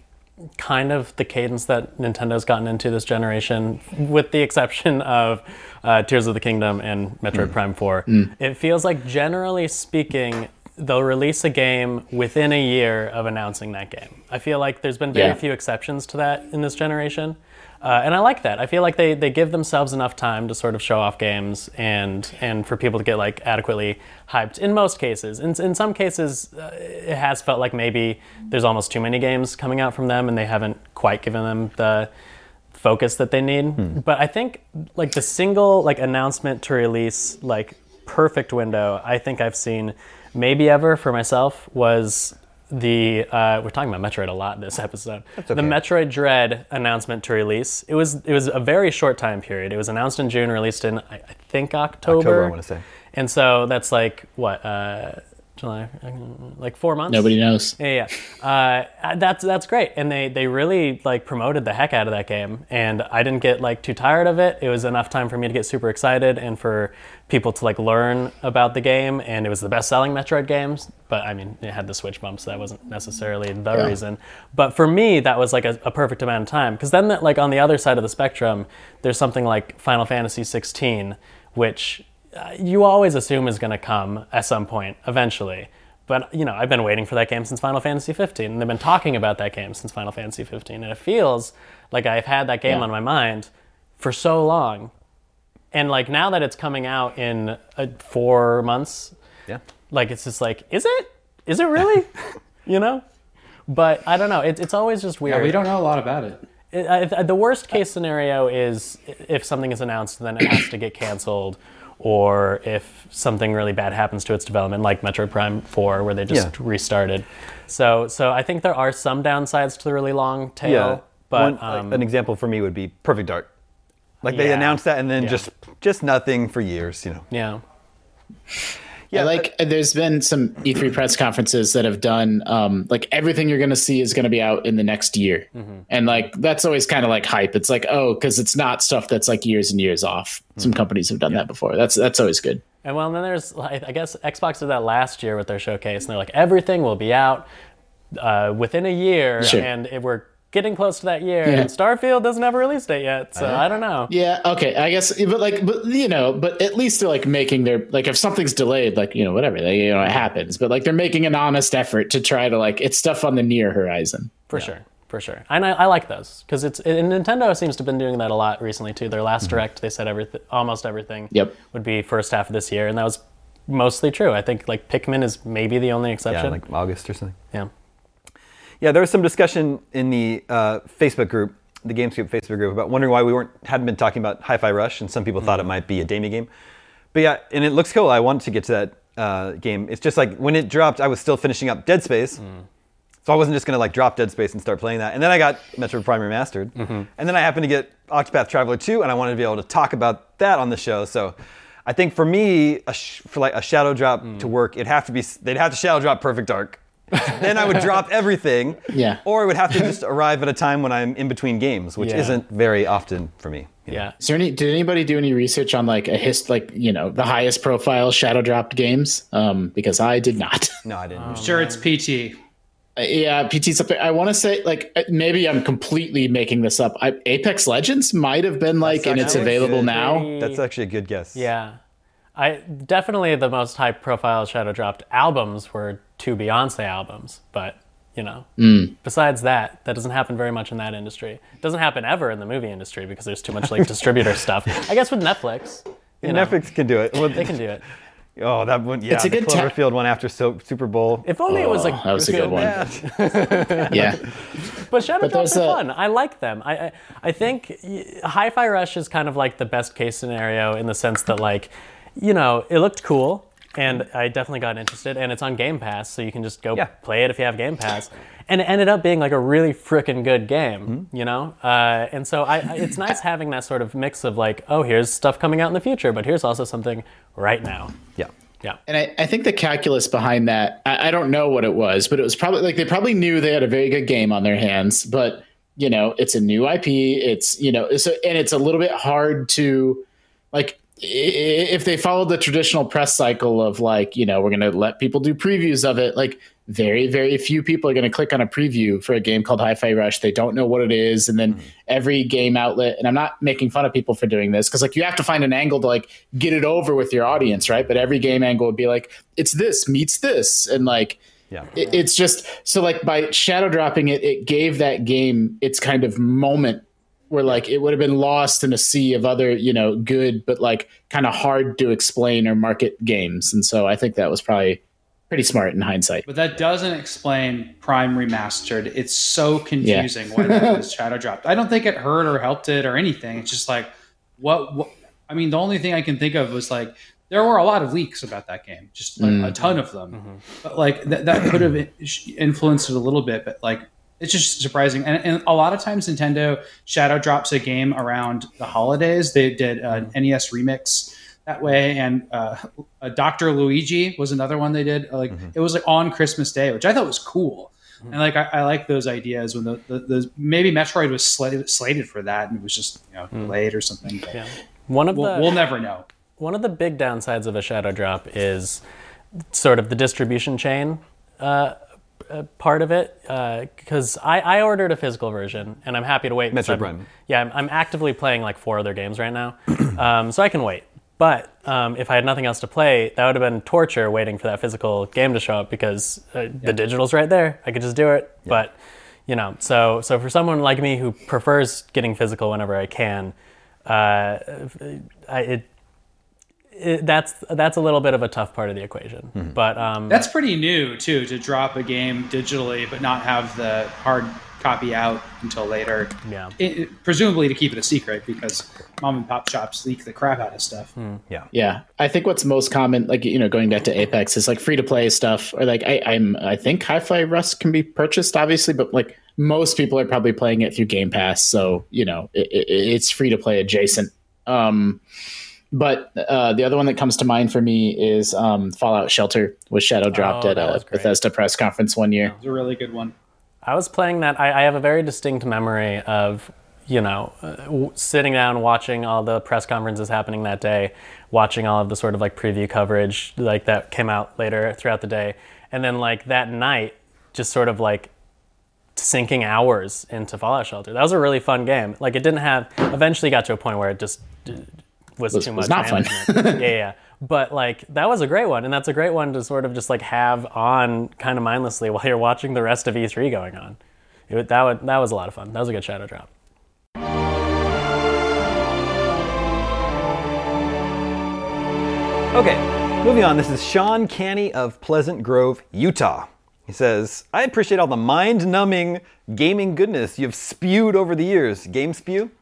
kind of the cadence that Nintendo's gotten into this generation, with the exception of uh, Tears of the Kingdom and Metroid hmm. Prime 4. Hmm. It feels like, generally speaking, they'll release a game within a year of announcing that game. I feel like there's been very Yeah. few exceptions to that in this generation. Uh, and I like that. I feel like they, they give themselves enough time to sort of show off games and and for people to get like adequately hyped. In most cases, in, in some cases, uh, it has felt like maybe there's almost too many games coming out from them, and they haven't quite given them the focus that they need. But I think like the single like announcement to release like perfect window I think I've seen maybe ever for myself was the uh, we're talking about Metroid a lot this episode. The Metroid Dread announcement to release. It was it was a very short time period. It was announced in June, released in I, I think October. October, I wanna say. And so that's like what uh, July, like four months. Nobody knows. Yeah, yeah. Uh, that's that's great, and they they really like promoted the heck out of that game, and I didn't get like too tired of it. It was enough time for me to get super excited, and for people to like learn about the game, and it was the best-selling Metroid games. But I mean, it had the Switch bump, so that wasn't necessarily the Yeah. reason. But for me, that was like a, a perfect amount of time, because then that, like on the other side of the spectrum, there's something like Final Fantasy 16, which you always assume is going to come at some point eventually. But you know, I've been waiting for that game since Final Fantasy 15, and they've been talking about that game since Final Fantasy 15, and it feels like I've had that game Yeah. on my mind for so long. And like now that it's coming out in uh, four months, Yeah. like it's just like, is it? Is it really? you know? But I don't know. It, it's always just weird. Yeah, we don't know a lot about it. It- I- the worst case scenario is if something is announced, then it has to get canceled, or if something really bad happens to its development, like Metroid Prime 4, where they just Yeah. restarted. So, so I think there are some downsides to the really long tail. Yeah. But One- um, an example for me would be Perfect Dark. Like they Yeah. announced that and then Yeah. just just nothing for years, you know. yeah, I like there's been some E3 press conferences that have done um, like everything you're going to see is going to be out in the next year, and like that's always kind of like hype. It's like oh, because it's not stuff that's like years and years off. Some companies have done that before. That's that's always good. And well, then there's, like, I guess Xbox did that last year with their showcase, and they're like, everything will be out uh, within a year, Sure. and it, we're getting close to that year, Yeah. and Starfield doesn't have a release date yet, so uh-huh. I don't know. Yeah, okay, I guess, but like, but you know, but at least they're like making their like if something's delayed, like you know, whatever, they, you know, it happens. But like they're making an honest effort to try to like it's stuff on the near horizon. For sure, for sure. And I, I like those because it's and Nintendo seems to have been doing that a lot recently too. Their last mm-hmm. direct, they said everything, almost everything, Yep. would be first half of this year, and that was mostly true. I think like Pikmin is maybe the only exception. Yeah, exception. like August or something. yeah. Yeah, there was some discussion in the uh, Facebook group, the GameScoop Facebook group, about wondering why we weren't hadn't been talking about Hi-Fi Rush, and some people thought it might be a Damie game. But yeah, and it looks cool. I wanted to get to that uh, game. It's just like when it dropped, I was still finishing up Dead Space, so I wasn't just gonna like drop Dead Space and start playing that. And then I got Metroid Prime Remastered, and then I happened to get Octopath Traveler 2, and I wanted to be able to talk about that on the show. So. I think for me, a sh- for like a shadow drop to work, it'd have to be they'd have to shadow drop Perfect Dark. Then I would drop everything. Yeah. Or I would have to just arrive at a time when I'm in between games, which Yeah. isn't very often for me. Yeah. Is there any? Did anybody do any research on like a hist, like you know, the highest profile shadow dropped games? Um, because I did not. No, I didn't. I'm sure, it's PT. yeah, PT something. I want to say like uh, maybe I'm completely making this up. I, Apex Legends might have been like, and it's available good. now. That's actually a good guess. Yeah. I definitely the most high profile shadow dropped albums were two Beyonce albums, but you know, mm. besides that, that doesn't happen very much in that industry. It doesn't happen ever in the movie industry because there's too much like distributor stuff. I guess with Netflix, you know, Netflix can do it. Well, they can do it. Oh, that one. Yeah, It's a the good ta- Cloverfield one after so, Super Bowl. If only it was like oh, that was a good one. Yeah. Yeah, But shadow drops there's are a- fun. I like them. I I, I think y- Hi-Fi Rush is kind of like the best case scenario in the sense that like, you know, it looked cool, and I definitely got interested, and it's on Game Pass, so you can just go Yeah. play it if you have Game Pass. And it ended up being like a really freaking good game, Mm-hmm. you know. Uh, and so I, I, it's nice having that sort of mix of like, oh, here's stuff coming out in the future, but here's also something right now. yeah. Yeah. and I, I think the calculus behind that, I, I don't know what it was, but it was probably like they probably knew they had a very good game on their hands, but you know, it's a new IP. It's you know, it's a, and it's a little bit hard to like i- i- if they followed the traditional press cycle of like you know we're going to let people do previews of it like very very few people are going to click on a preview for a game called hi-fi rush. They don't know what it is and then mm-hmm. every game outlet and i'm not making fun of people for doing this because like you have to find an angle to like get it over with your audience right? But every game angle would be like it's this meets this and like Yeah. it, it's just so like by shadow dropping it it gave that game its kind of moment where like it would have been lost in a sea of other you know good but like kind of hard to explain or market games and so i think that was probably pretty smart in hindsight But that doesn't explain Prime Remastered. It's so confusing why that was shadow dropped. I don't think it hurt or helped it or anything. It's just like, what, what? I mean, the only thing I can think of was like, there were a lot of leaks about that game, just like, a mm. ton of them. Mm-hmm. But like that, that could have influenced it a little bit. But like it's just surprising. And, and a lot of times Nintendo shadow drops a game around the holidays. They did an NES remix that way, and uh, uh, Doctor Luigi was another one they did. Like it was like on Christmas Day, which I thought was cool. And like I, I like those ideas when the, the, the maybe Metroid was slated, slated for that and it was just you know delayed or something. But Yeah. One of we'll, the we'll never know. one of the big downsides of a shadow drop is sort of the distribution chain uh, uh, part of it because I, I ordered a physical version and I'm happy to wait. Metroid Prime. Yeah, I'm, I'm actively playing like four other games right now, um, so I can wait. But um, if I had nothing else to play, that would have been torture waiting for that physical game to show up because uh, the digital's right there. I could just do it. But you know, so so for someone like me who prefers getting physical whenever I can, uh, I, it, it that's that's a little bit of a tough part of the equation. Mm-hmm. But um, That's pretty new too to drop a game digitally but not have the hard copy out until later. Yeah. It- it- presumably to keep it a secret because mom and pop shops leak the crap out of stuff. Yeah. Yeah, I think what's most common, like you know, going back to Apex, is like free to play stuff, or like I, I'm, I think Hi-Fi Rush can be purchased, obviously, but like most people are probably playing it through Game Pass, so you know, it, it, it's free to play adjacent. Um, but uh, the other one that comes to mind for me is um, Fallout Shelter, was shadow dropped Oh, at a great. Bethesda press conference one year. It's a really good one. I was playing that. I, I have a very distinct memory of, you know, uh, w- sitting down, watching all the press conferences happening that day, watching all of the sort of like preview coverage like that came out later throughout the day, and then like that night, just sort of like sinking hours into Fallout Shelter. That was a really fun game. Like it didn't have. Eventually, got to a point where it just uh, was, Was- too was much. not fun. yeah, yeah. But like that was a great one, and that's a great one to sort of just like have on kind of mindlessly while you're watching the rest of E3 going on. It, that would, that was a lot of fun. That was a good shadow drop. Okay, moving on. This is Sean Canny of Pleasant Grove, Utah. He says, I appreciate all the mind numbing gaming goodness you've spewed over the years. Game spew?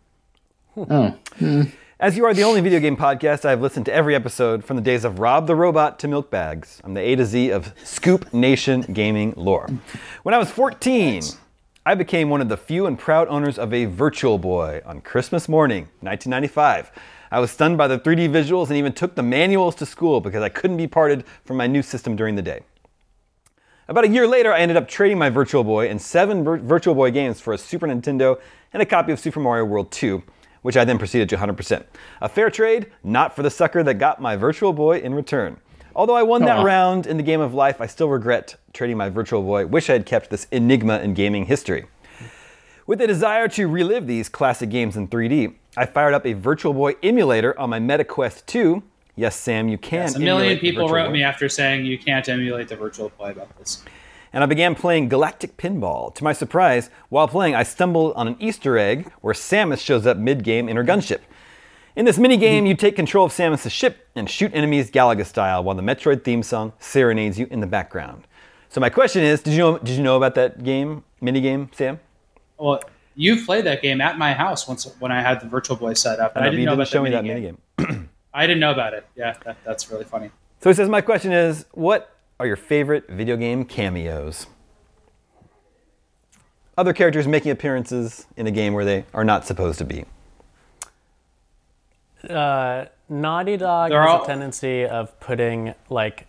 Hmm. Hmm. As you are the only video game podcast, I've listened to every episode from the days of Rob the Robot to Milk Bags. I'm the A to Z of Scoop Nation gaming lore. When I was 14, I became one of the few and proud owners of a Virtual Boy on Christmas morning, 1995. I was stunned by the 3D visuals and even took the manuals to school because I couldn't be parted from my new system during the day. About a year later, I ended up trading my Virtual Boy and seven Vir- Virtual Boy games for a Super Nintendo and a copy of Super Mario World 2, which I then proceeded to 100%. A fair trade, not for the sucker that got my Virtual Boy in return. Although I won that round in the game of life, I still regret trading my Virtual Boy. Wish I had kept this enigma in gaming history. With a desire to relive these classic games in 3D, I fired up a Virtual Boy emulator on my MetaQuest 2. Yes, Sam, you can. Yes, a million emulate people wrote Boy. me after saying you can't emulate the virtual Boy about this. And I began playing Galactic Pinball. To my surprise, while playing, I stumbled on an Easter egg where Samus shows up mid game in her gunship. In this minigame, you take control of Samus' ship and shoot enemies Galaga style while the Metroid theme song serenades you in the background. So my question is, did you know did you know about that game, minigame, Sam? Well, you played that game at my house once when I had the Virtual Boy set up. and I you didn't know didn't about show me that that minigame. minigame. I didn't know about it. Yeah, that, that's really funny. So he says, my question is, what are your favorite video game cameos? Other characters making appearances in a game where they are not supposed to be. Uh, Naughty Dog They're has all- a tendency of putting like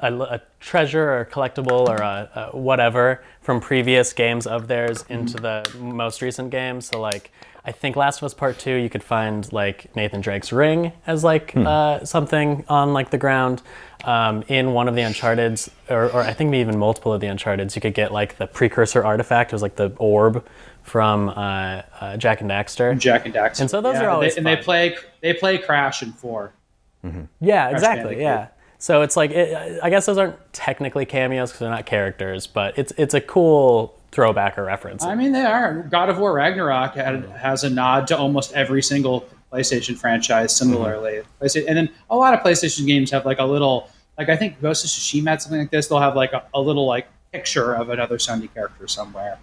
a, a treasure or collectible or a, a whatever from previous games of theirs into the most recent game. So like, I think Last of Us Part Two, you could find like Nathan Drake's ring as like uh, something on like the ground. Um, in one of the Uncharted's, or, or I think maybe even multiple of the Uncharted's, you could get like the precursor artifact. It was like the orb from uh, uh, Jak and Daxter. Jak and Dax. And so those are always they, and they play they play Crash in four. mm-hmm. Yeah, exactly. Bandicoot. Yeah. So it's like it, I guess those aren't technically cameos because they're not characters, but it's it's a cool throwback or reference. I mean, they are. God of War Ragnarok had, has a nod to almost every single PlayStation franchise. Similarly, PlayStation, and then a lot of PlayStation games have like a little, like I think Ghost of Tsushima had something like this. They'll have like a, a little like picture of another Sony character somewhere.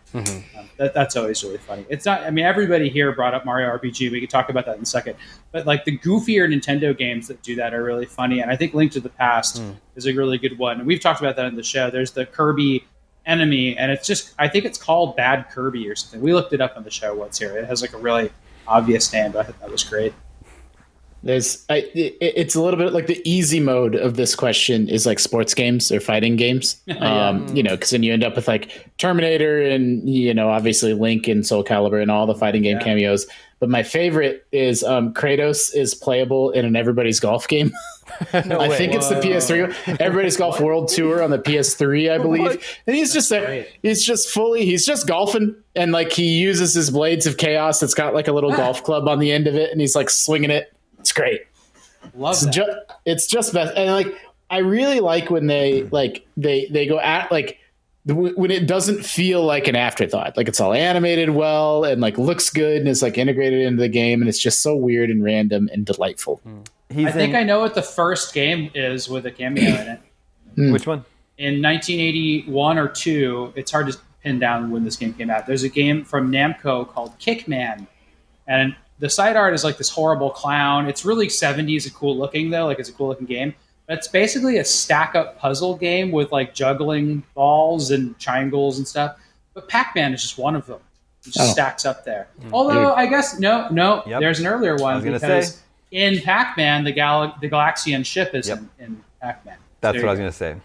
Um, that, that's always really funny. It's not. I mean, everybody here brought up Mario RPG. We could talk about that in a second. But like the goofier Nintendo games that do that are really funny, and I think Link to the Past is a really good one. And we've talked about that in the show. There's the Kirby enemy, and it's just I think it's called Bad Kirby or something. We looked it up on the show once here. It has like a really obvious name, but I thought that was great. There's, I, it, it's a little bit like the easy mode of this question is like sports games or fighting games. Um, you know, because then you end up with like Terminator and you know obviously Link and Soul Calibur and all the fighting game Yeah. cameos. But my favorite is um, Kratos is playable in an Everybody's Golf game. I think it's the PS3, Everybody's Golf World Tour on the PS3, I believe. And he's just there. great. He's just fully. He's just golfing, and like he uses his blades of chaos. It's got like a little golf club on the end of it, and he's like swinging it. It's great. Love It's that. just, it's just best. And like, I really like when they mm-hmm. like they they go at like when it doesn't feel like an afterthought. Like it's all animated well and like looks good and is like integrated into the game, and it's just so weird and random and delightful. Hmm. He's I think in, I know what the first game is with a cameo in it. Hmm. which one? in 1981 or two, it's hard to pin down when this game came out. There's a game from Namco called Kickman, and the side art is like this horrible clown. It's really 70s and cool looking though, like it's a cool looking game. But it's basically a stack up puzzle game with like juggling balls and triangles and stuff. But Pac-Man is just one of them. It just Oh. stacks up there. Hmm. Although I guess no, no, Yep. there's an earlier one was gonna because say. in Pac-Man the gal the Galaxian ship is Yep. in, in Pac-Man. That's There what I was go. going to say.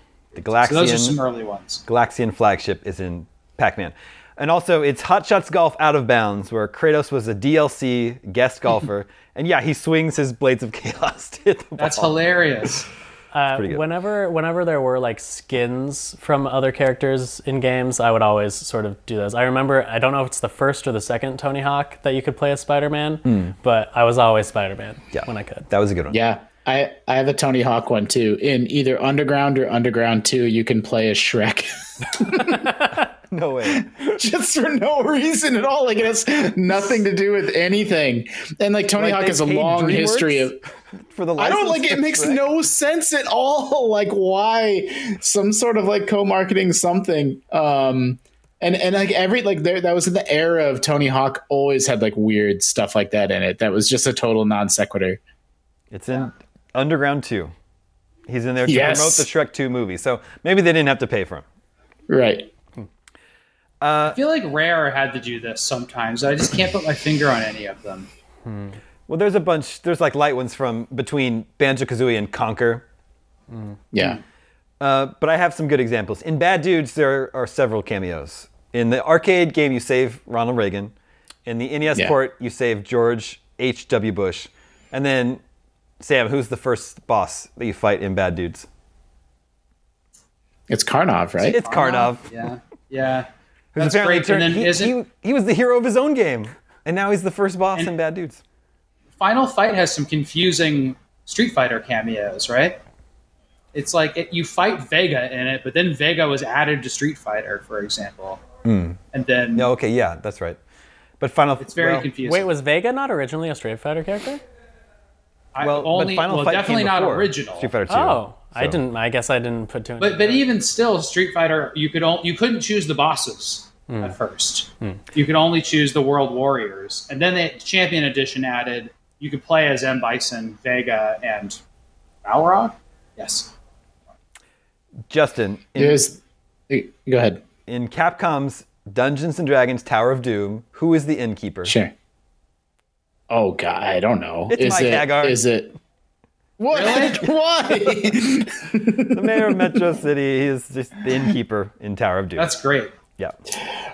The So those are some early ones. Galaxian flagship is in Pac-Man. And also, it's Hot Shots Golf Out of Bounds, where Kratos was a DLC guest golfer, and yeah, he swings his blades of chaos to hit the ball. That's hilarious. Uh, whenever whenever there were like skins from other characters in games, I would always sort of do those. I remember I don't know if it's the first or the second Tony Hawk that you could play as Spider-Man, but I was always Spider-Man Yeah. when I could. That was a good one. Yeah. I, I have a Tony Hawk one too. In either Underground or Underground 2, you can play as Shrek. No way. just for no reason at all. Like it has nothing to do with anything. And like Tony Like, Hawk has a long DreamWorks history of For the I don't like it makes Shrek? no sense at all. Like why some sort of like co-marketing something. Um and and like every like there that was in the era of Tony Hawk always had like weird stuff like that in it. That was just a total non sequitur. It's in Underground 2. He's in there to Yes. promote the Shrek 2 movie, so maybe they didn't have to pay for him. Right. Uh, I feel like Rare had to do this sometimes. I just can't put my finger on any of them. Hmm. Well, there's a bunch. There's like light ones from between Banjo Kazooie and Conker. Hmm. Yeah. Hmm. Uh, but I have some good examples. In Bad Dudes, there are several cameos. In the arcade game, you save Ronald Reagan. In the NES Yeah. port, you save George H.W. Bush. And then, Sam, who's the first boss that you fight in Bad Dudes? It's Karnov, right? It's Karnov. Yeah, yeah. Who's That's apparently great. And then he, isn't he, he was the hero of his own game. And now he's the first boss And- in Bad Dudes. Final Fight has some confusing Street Fighter cameos, right? It's like it, you fight Vega in it, but then Vega was added to Street Fighter, for example, hmm. and then No, okay, yeah, that's right. But Final it's very well, confusing. Wait, was Vega not originally a Street Fighter character? I, Well, only, but Final well, Fight definitely came not original. Street Fighter 2. Oh, I didn't. I guess I didn't put two. and But but together. even still, Street Fighter, you could only, you couldn't choose the bosses Mm. at first. Mm. You could only choose the World Warriors, and then the Champion Edition added you could play as M Bison, Vega, and Balrog. Yes, Justin, in, There's go ahead. in Capcom's Dungeons and Dragons Tower of Doom, who is the innkeeper? Sure. Oh God, I don't know. It's is Mike it? Haggar. Is it? What? Why? the mayor of Metro City. Is just the innkeeper in Tower of Doom. that's great. yeah.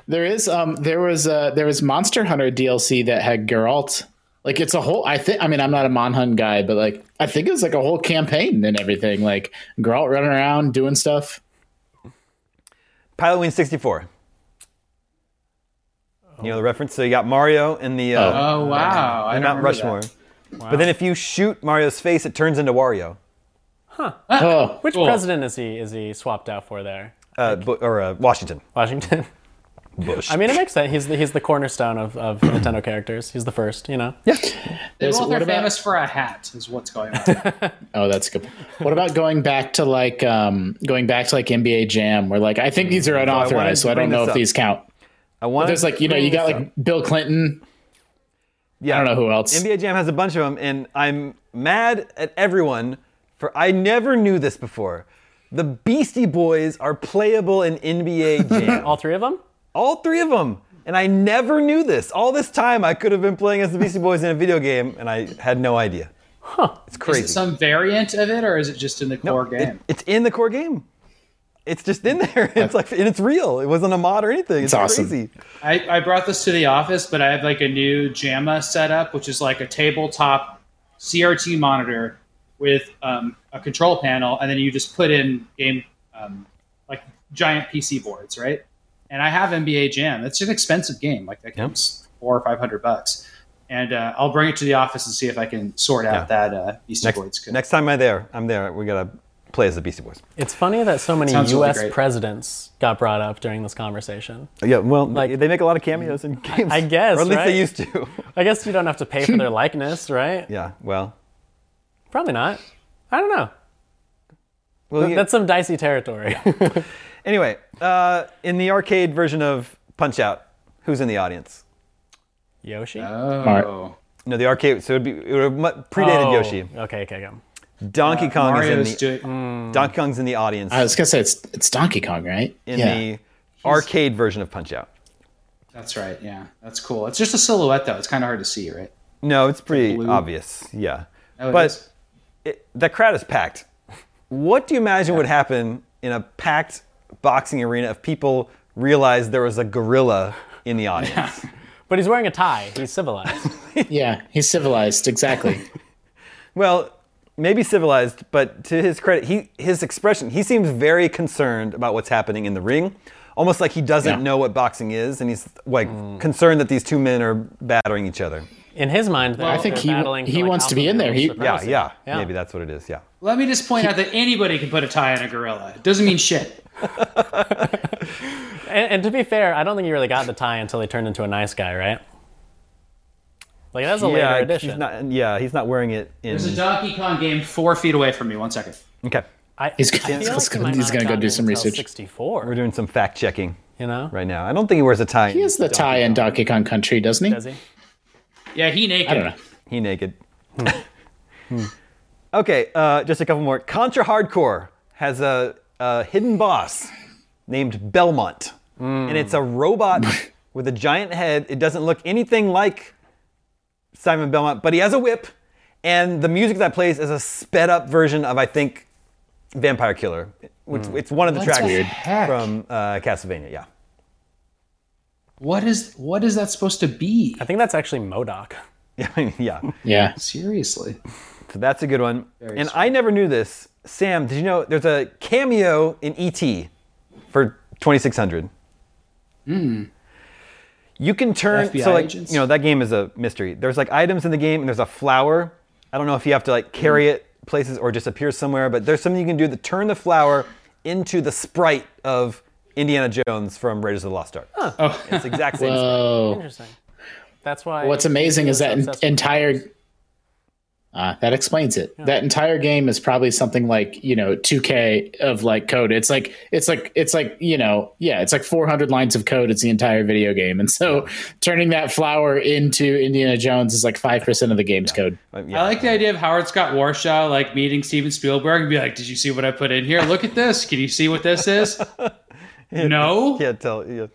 There is. Um. There was. Uh. There was Monster Hunter DLC that had Geralt. Like it's a whole. I think. I mean, I'm not a Monhunt guy, but like I think it was like a whole campaign and everything. Like Geralt running around doing stuff. Pilot Wing 64. You know the reference? So you got Mario in the uh, Oh wow! I in don't Mount Rushmore. that. But then if you shoot Mario's face, it turns into Wario. Oh. Which Cool. president is he? Is he swapped out for there? Uh, bu- or uh, Washington. Washington. Bush. I mean, it makes sense. He's the, he's the cornerstone of, of Nintendo characters. He's the first, you know. yeah. They There's- both what are about- famous for a hat, is what's going on. Oh, that's good. What about going back to like um, going back to like NBA Jam, where like I think these are wanted unauthorized, to so I don't know if up. these count. I want. There's like you know you got like Bill Clinton. yeah. I don't know who else. NBA Jam has a bunch of them, and I'm mad at everyone for I never knew this before. The Beastie Boys are playable in NBA Jam. All three of them. All three of them. And I never knew this. All this time, I could have been playing as the Beastie Boys in a video game, and I had no idea. Huh. It's Is crazy. it some variant of it, or is it just in the core It- game? it's in the core game. It's just in there. It's like, and it's real. It wasn't a mod or anything. It's, awesome. crazy. I, I brought this to the office, but I have like a new JAMMA setup, which is like a tabletop CRT monitor with um, a control panel, and then you just put in game um, like giant PC boards, right? And I have NBA Jam. It's an expensive game, like that Yeah. game's four or five hundred bucks. And uh, I'll bring it to the office and see if I can sort out Yeah. that uh, Beastie Boys. Next, code. next time I'm there, I'm there. We gotta play as the Beastie Boys. It's funny that so many Sounds really U.S. great. presidents got brought up during this conversation. Yeah, well, Like- they make a lot of cameos in games. I guess, or at least right? they used to. I guess you don't have to pay for their likeness, right? yeah. Well, Probably not. I don't know. well, yeah. That's some dicey territory. Anyway, uh, in the arcade version of Punch Out, who's in the audience? Yoshi. Oh, No, the arcade. So it'd be it would have predated Oh, Yoshi. Okay, okay, okay. Donkey Kong is in the doing. Donkey Kong's in the audience I was gonna say it's it's Donkey Kong, right? in yeah. the arcade version of Punch Out. That's right. Yeah, that's cool. It's just a silhouette, though. It's kind of hard to see, right? No, it's pretty blue. obvious. Yeah, Oh, it but it, the crowd is packed. What do you imagine would happen in a packed boxing arena if people realized there was a gorilla in the audience? But he's wearing a tie. He's civilized. yeah, he's civilized exactly. Well, maybe civilized, but to his credit, he his expression, he seems very concerned about what's happening in the ring. Almost like he doesn't Yeah. know what boxing is, and he's like concerned that these two men are battering each other. In his mind, they're, I think he- battling he for, like, wants to be in there. He- Yeah, yeah, Yeah. Maybe that's what it is. Yeah. Let me just point out that anybody can put a tie on a gorilla. It doesn't mean shit. And, and to be fair, I don't think he really got the tie until he turned into a nice guy, right? Like that's a later yeah, edition. he's not. Yeah, he's not wearing it in. There's a Donkey Kong game four feet away from me. One second. Okay, I, He's I gonna- feel he's like he gonna- he's gonna go do some research. 64. we're doing some fact checking you know, right now. I don't think he wears a tie. He has the tie in Donkey Kong Country, doesn't he? does he? Yeah, he naked. I don't know. He naked. Hmm. okay, uh, just a couple more. Contra Hard Corps has a, a hidden boss named Belmont, and it's a robot with a giant head. It doesn't look anything like Simon Belmont, but he has a whip, and the music that plays is a sped up version of I think Vampire Killer, which it's one of the What tracks the from uh, Castlevania. Yeah. What is what is that supposed to be? I think that's actually Modoc. Yeah, yeah. Yeah. Seriously. So that's a good one. Very and sweet. I never knew this. Sam, did you know there's a cameo in ET for 2600? Hmm. You can turn FBI so like agents? you know that game is a mystery. There's like items in the game and there's a flower. I don't know if you have to like carry hmm. it places or just appears somewhere, but there's something you can do to turn the flower into the sprite of Indiana Jones from Raiders of the Lost Ark. Oh, It's the exact same. Whoa. Interesting. That's why. What's amazing is that Obsessed en- entire. Uh, that explains it. That entire game is probably something like you know 2k of like code. It's like it's like it's like you know yeah, it's like 400 lines of code. It's the entire video game, and so turning that flower into Indiana Jones is like five percent of the game's code. Yeah. I like the idea of Howard Scott Warshaw like meeting Steven Spielberg and be like, "Did you see what I put in here? Look at this. Can you see what this is?" no. Can't tell. You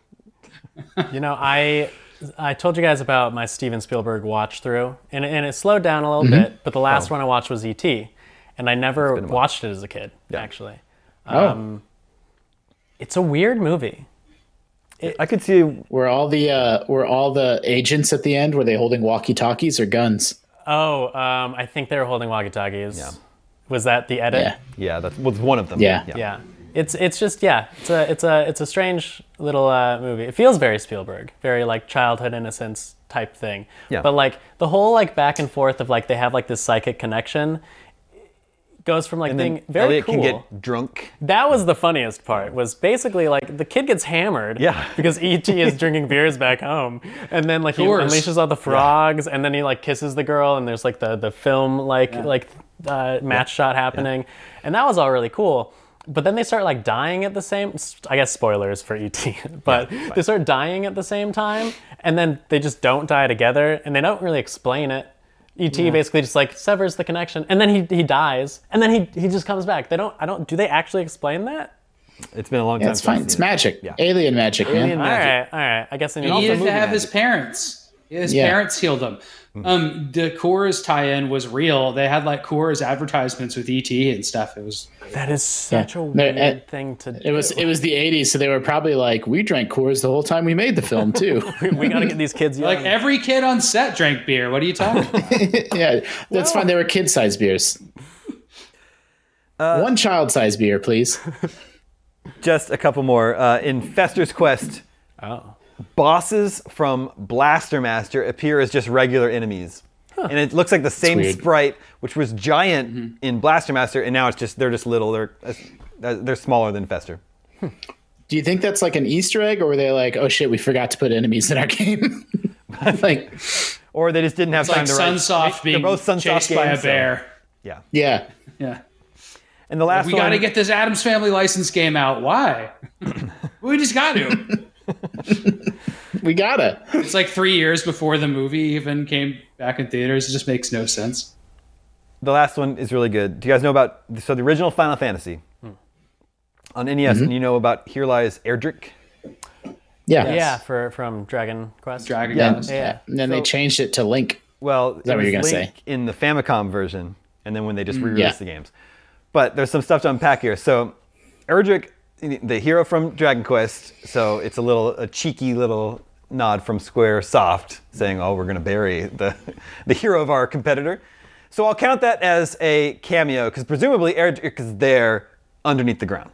know, I I told you guys about my Steven Spielberg watch through, and, and it slowed down a little Mm-hmm. bit. But the last Oh. one I watched was ET, and I never watched it as a kid. Actually, Oh, it's a weird movie. I could see where all the uh, were all the agents at the end? Were they holding walkie talkies or guns? Oh, um, I think they were holding walkie-talkies. Yeah. Was that the edit? Yeah, Yeah, that was one of them. Yeah. Yeah. It's it's just yeah. It's a it's a it's a strange little uh, movie. It feels very Spielberg, very like childhood innocence type thing. Yeah. But like the whole like back and forth of like they have like this psychic connection goes from like And being then very Elliot cool. can get drunk. That was the funniest part. Was basically like the kid gets hammered. Yeah. Because ET is drinking beers back home, and then like he unleashes all the frogs, and then he like kisses the girl, and there's like the the film like like uh, match shot happening, and that was all really cool. But then they start like dying at the same. I guess spoilers for ET, but they start dying at the same time, and then they just don't die together, and they don't really explain it. ET basically just like severs the connection, and then he, he dies, and then he, he just comes back. They don't. I don't. Do they actually explain that? It's been a long Yeah, time. it's fine. It's it. magic. Yeah. Alien magic, Alien man. All magic. right, all right. I guess then He you needed to movie have his parents. His Yeah. parents healed him. Um, the Coors tie-in was real. They had like Coors advertisements with ET and stuff. It was That is such a No, weird uh, thing to do. It was it was the '80s, so they were probably like, "We drank Coors the whole time we made the film, too." we got to get these kids young. like every kid on set drank beer. What are you talking? about? yeah, that's fine. They were kid-sized beers. One child-sized beer, please. Just a couple more. Uh, in Fester's Quest, oh. Bosses from Blaster Master appear as just regular enemies. And it looks like the same sprite, which was giant in Blaster Master, and now it's just they're just little. They're uh, they're smaller than Fester. Do you think that's like an Easter egg, or were they like, "Oh shit, we forgot to put enemies in our game"? like, Or they just didn't have time like to write. Sunsoft They're being both Sunsoft chased by a games, so- bear. Yeah. yeah, Yeah. And the last We one. got to get this Addams Family license game out. Why? we just got to. we gotta. It's like three years before the movie even came back in theaters. It just makes no sense. The last one is really good. Do you guys know about so the original Final Fantasy hmm. on NES? And mm-hmm. you know about Here Lies Erdrick. Yeah, Yeah, for from Dragon Quest. Dragon Yeah. Quest. Yeah. And then they changed it to Link. Well, that it what you're gonna Link say? in the Famicom version, and then when they just mm, re-released Yeah. the games. But there's some stuff to unpack here. So, Erdrick, the hero from Dragon Quest, so it's a little a cheeky little nod from Square Soft saying, "Oh, we're going to bury the the hero of our competitor." So I'll count that as a cameo because presumably Erdrick is there underneath the ground.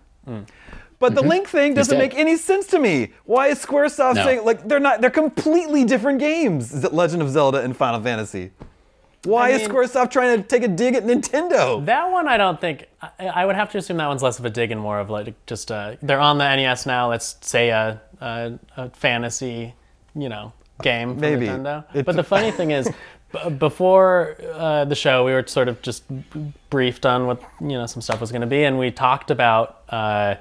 But the Link thing doesn't Mm-hmm. make any sense to me. Why is SquareSoft No. saying like they're not? They're completely different games. Z- Legend of Zelda and Final Fantasy. Why I is mean- SquareSoft trying to take a dig at Nintendo? That one, I don't think. I, I would have to assume that one's less of a dig and more of like just uh they're on the NES now. Let's say a a, a fantasy, you know, game for Maybe. Nintendo. It- but the funny thing is, b- before uh, the show, we were sort of just briefed on what you know some stuff was going to be, and we talked about. Uh,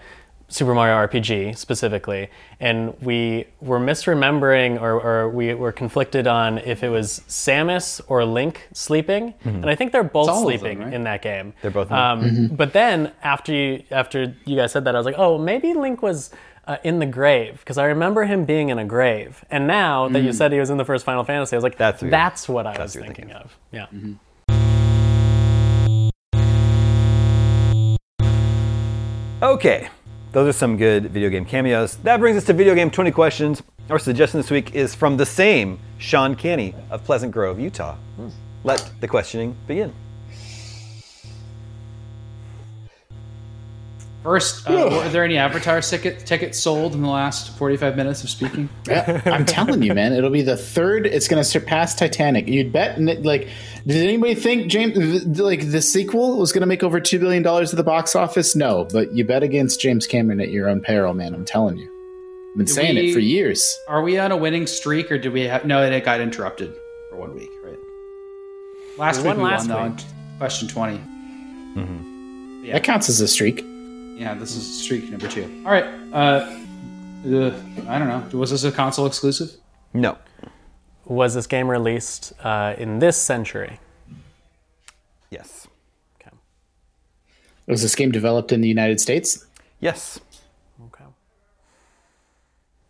Super Mario RPG specifically, and we were misremembering or, or we were conflicted on if it was Samus or Link sleeping, and I think they're both all of them, sleeping right? in that game. They're both in Um, But then after you after you guys said that, I was like, oh, maybe Link was uh, in the grave because I remember him being in a grave. And now that you said he was in the first Final Fantasy, I was like, That's weird. that's what I That's was thinking thinking of. Yeah. Okay, those are some good video game cameos. That brings us to video game 20 questions. Our suggestion this week is from the same Sean Canny of Pleasant Grove, Utah. Hmm. Let the questioning begin. First, uh, were there any Avatar ticket, tickets sold in the last 45 minutes of speaking? Yeah, I'm telling you, man, it'll be the third. It's going to surpass Titanic. You'd bet. Like, did anybody think James, like the sequel, was going to make over two billion dollars at the box office? No, but you bet against James Cameron at your own peril, man. I'm telling you. I've been saying we- it for years. Are we on a winning streak, or did we have? No, it got interrupted for one week, right? Last We week won we last won though. week. on Question 20. yeah, That counts as a streak. Yeah, this is streak number two. All right. Uh, uh, I don't know. Was this a console exclusive? No. Was this game released uh, in this century? Yes. Okay. Was this game developed in the United States? Yes. Okay.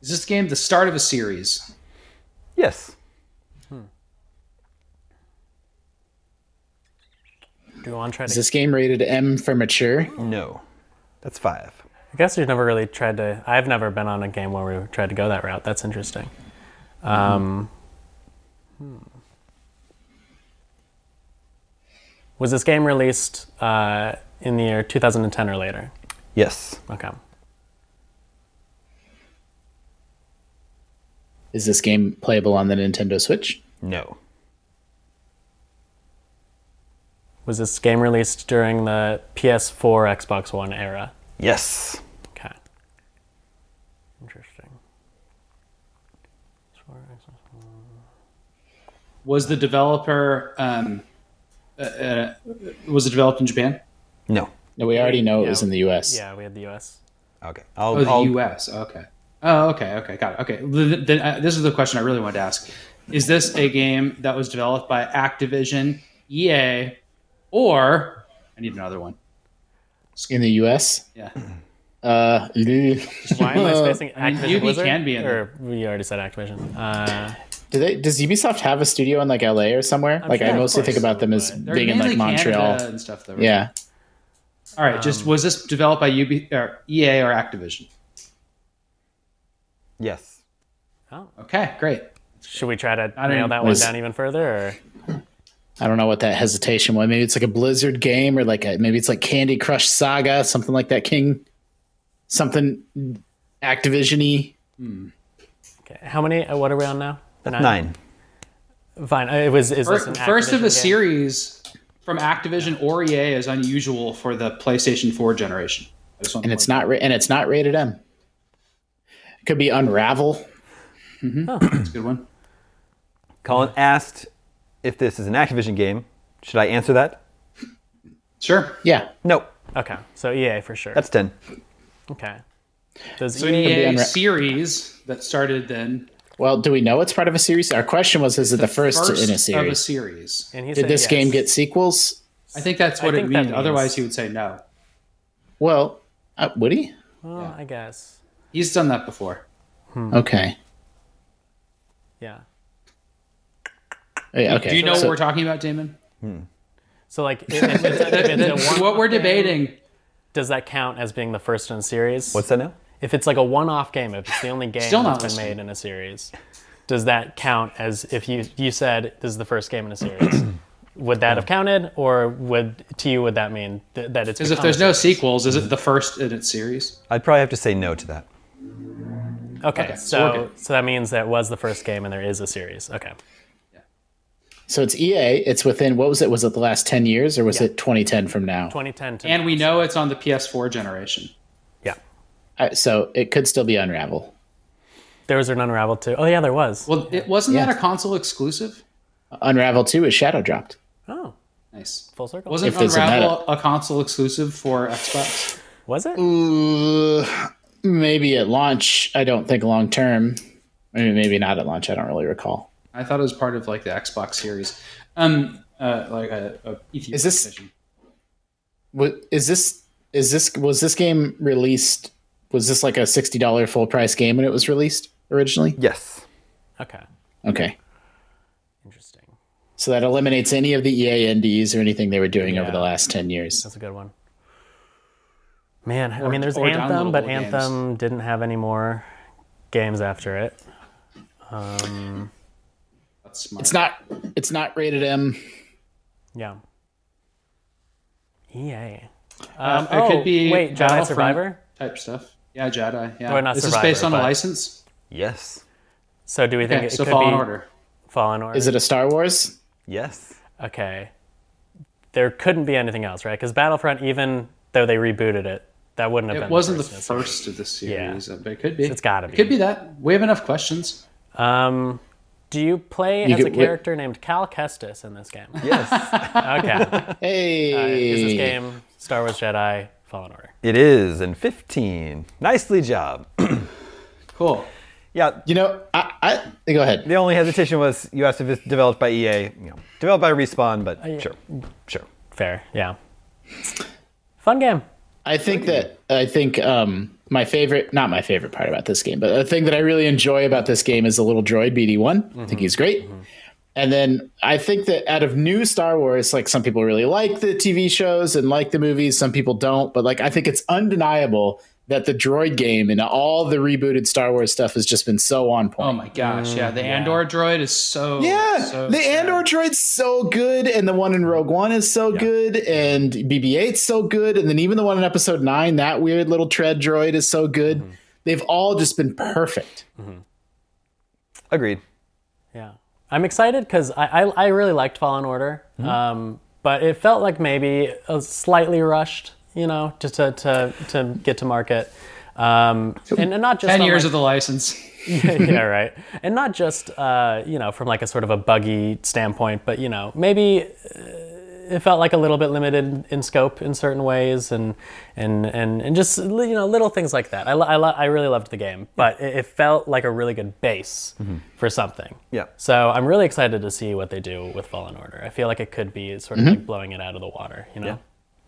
Is this game the start of a series? Yes. Do you want to try Is to? this game rated M for mature? No. That's five. I guess we've never really tried to. I've never been on a game where we tried to go that route. That's interesting. Um, hmm. Was this game released uh, in the year 2010 or later? Yes. Okay. Is this game playable on the Nintendo Switch? No. Was this game released during the PS4, Xbox One era? Yes. Okay. Interesting. Was the developer um, uh, uh, was it developed in Japan? No. No, we already know it Yeah. was in the U.S. Yeah, we had the US. Okay. I'll, Oh, the I'll- U.S. Okay. Oh, okay. Okay. Got it. Okay. Then, then, uh, this is the question I really wanted to ask: Is this a game that was developed by Activision, EA, or I need another one? In the U.S. Yeah. Uh, Why am I spacing Activision Yubi Blizzard? can be in Or we already said Activision. Uh, do they? Does Ubisoft have a studio in like L.A. or somewhere? like sure, I mostly think about them as They're being in like Montreal. Canada and stuff. Though, right? Yeah. All right. Just was this developed by UB or EA or Activision? yes. oh, Okay. Great. should we try to I don't nail know. that one down even further? Or I don't know what that hesitation was. Maybe it's like a Blizzard game, or like a maybe it's like Candy Crush Saga, something like that. King, something Activision-y. okay, how many? Uh, what are we on now? That's nine. Fine. Uh, It was. Is this First, an first of Activision a game? series from Activision or EA is unusual for the PlayStation 4 generation. I just want and it's not ra- and it's not rated M. It could be Unravel. That's a good one. Colin asked if this is an Activision game. Should I answer that? Sure. Yeah, No. Okay, so EA for sure. That's 10. okay. Does So an EA? EA Unra- series that started then. Well, do we know it's part of a series? Our question was: Is it the, first, in a series? of a series? series. and he Did said this yes. game get sequels? I think that's what I it means. means- Otherwise, he would say no. Well, uh, would he? Well, I guess. He's done that before. Okay. Yeah. Uh, yeah, okay. Do you know So- what we're talking about, Damon? Hmm. So like, if, if it's, a, if it's one what we're debating. does that count as being the first in a series? What's that now? if it's like a one-off game? If it's the only game Still that's been listening. made in a series, does that count as if you you said this is the first game in a series? would that have counted, or would to you would that mean th- that it's Because if there's a no sequels, is it the first in its series? I'd probably have to say no to that. okay, Okay, so so so that means that was the first game and there is a series. Okay, So it's EA. It's within what was it? Was it the last ten years, or was it 2010 from now? 2010 to And we know it's on the PS4 generation. yeah. Uh, so it could still be Unravel. There was an Unravel Two. Oh yeah, there was. Well, it wasn't Yeah. that a console exclusive? Unravel Two is shadow dropped. oh, Nice. full circle. Wasn't If there's a Unravel a console exclusive for Xbox? was it? Uh, maybe at launch. I don't think long term. Maybe maybe not at launch. I don't really recall. I thought it was part of like the Xbox series. Um, uh, like a, a Ethiopian Is this- edition. What is this? Is this was this game released? Was this like a sixty dollar full price game when it was released originally? Yes. Okay, Okay, interesting. so that eliminates any of the EA NDs or anything they were doing over the last ten years. That's a good one. Man, I mean, there's or Anthem, but downloadable games. Anthem didn't have any more games after it. Um, That's smart. It's not. It's not rated M. yeah. EA. Um, Um, it could oh, be wait, Jedi Battlefront Survivor. type stuff. Yeah, Jedi. Yeah, Or not is Survivor, this based on a license? Yes. So do we think Okay, it so could Fallen be Order. Fallen Order? Is it a Star Wars? Yes. okay? There couldn't be anything else, right? Because Battlefront, even though they rebooted it, that wouldn't have It been. It wasn't the the first. the first of the series, but it could be. It's gotta be. It could be that. We have enough questions. Um, do you play You as a could- character named Cal Kestis in this game? Yes. Okay. Hey, Is this game Star Wars Jedi Fallen Order? it is and 15. Nicely job. Cool. yeah. You know, I, I go ahead. The only hesitation was you asked if it's developed by EA. You know, developed by Respawn, but sure, sure. Fair, yeah. Fun game. I think that I think um, my favorite, not my favorite part about this game, but the thing that I really enjoy about this game is the little droid BD1. I think mm-hmm. he's great. Mm-hmm. And then I think that out of new Star Wars, like some people really like the TV shows and like the movies, some people don't. But like I think it's undeniable that the droid game and all the rebooted Star Wars stuff has just been so on point. Oh my gosh, yeah. The Andor droid is so Yeah, so the sad. Andor droid's so good, and the one in Rogue One is so good, and BB-8's so good, and then even the one in Episode Nine, that weird little tread droid is so good. Mm-hmm. They've all just been perfect. Agreed. Yeah. I'm excited because I, I, I really liked Fallen Order. Um, but it felt like maybe a slightly rushed, you know, just to to, to get to market. Um, and, and not just 10 years like- of the license. yeah, right. And not just uh, you know from like a sort of a buggy standpoint, but you know maybe uh, it felt like a little bit limited in scope in certain ways, and and and, and just you know little things like that. I I, I really loved the game, but it, it felt like a really good base for something. Yeah. So I'm really excited to see what they do with Fallen Order. I feel like it could be sort of like blowing it out of the water. You know. Yeah.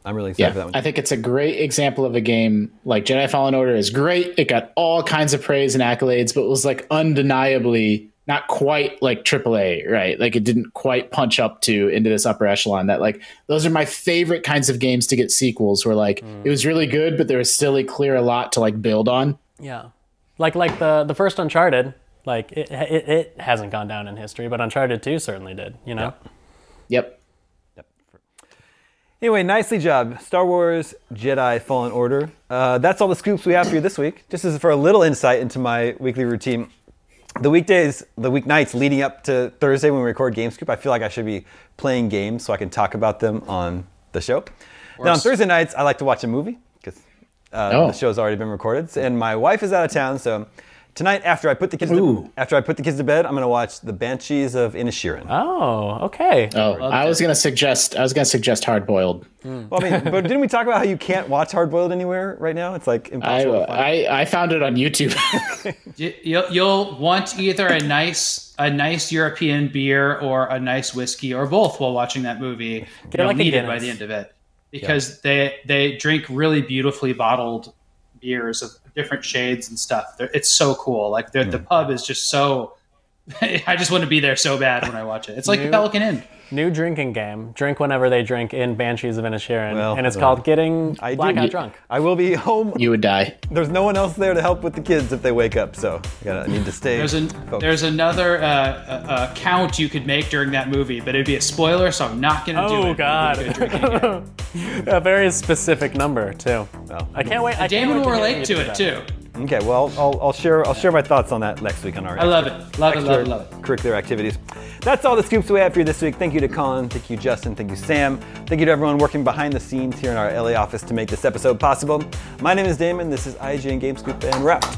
I'm really excited for that Yeah, one. I think it's a great example of a game like Jedi Fallen Order is great. It got all kinds of praise and accolades, but it was like undeniably not quite like AAA, right? Like it didn't quite punch up to into this upper echelon. That like those are my favorite kinds of games to get sequels. Where like it was really good, but there was still a clear a lot to like build on. Yeah, like like the the first Uncharted, like it it, it hasn't gone down in history, but Uncharted Two certainly did. You know. Yep. Anyway, nicely job. Star Wars Jedi Fallen Order. Uh, that's all the scoops we have for you this week. Just as for a little insight into my weekly routine. The weekdays, the weeknights leading up to Thursday when we record GameScoop, I feel like I should be playing games so I can talk about them on the show. Now, on Thursday nights, I like to watch a movie because uh, Oh. the show's already been recorded. And my wife is out of town, so tonight after I put the kids to, after I put the kids to bed, I'm gonna watch The Banshees of Inisherin. Oh, okay. Oh, I was gonna suggest I was gonna suggest hard boiled. Hmm. Well, I mean, but didn't we talk about how you can't watch Hard Boiled anywhere right now? It's like I, impossible. to find. I I found it on YouTube. You- You'll, you'll want either a nice a nice European beer or a nice whiskey or both while watching that movie. Get You'll like need it by the end of it because they they drink really beautifully bottled beers of different shades and stuff. They're, it's so cool. Like they're- the pub is just so. I just want to be there so bad when I watch it. It's like New- Pelican Inn. New drinking game. Drink whenever they drink in Banshees of Inisherin, Well, and it's uh, called getting I blackout you- drunk. I will be home. you would die. There's no one else there to help with the kids if they wake up, so I gotta I need to stay. There's an focused. there's another uh, uh, count you could make during that movie, but it'd be a spoiler, so I'm not gonna do it. Oh It'd be a good drinking game. God, a very specific number too. Well, I can't wait. I Damon will relate you to do it that. too. Okay, well, I'll, I'll share I'll share my thoughts on that next week on our I love it. Love it. Love it. Love it. curricular activities. That's all the scoops we have for you this week. Thank you to Colin, thank you Justin, thank you Sam, thank you to everyone working behind the scenes here in our LA office to make this episode possible. My name is Damon. This is IGN GameScoop, and we're out.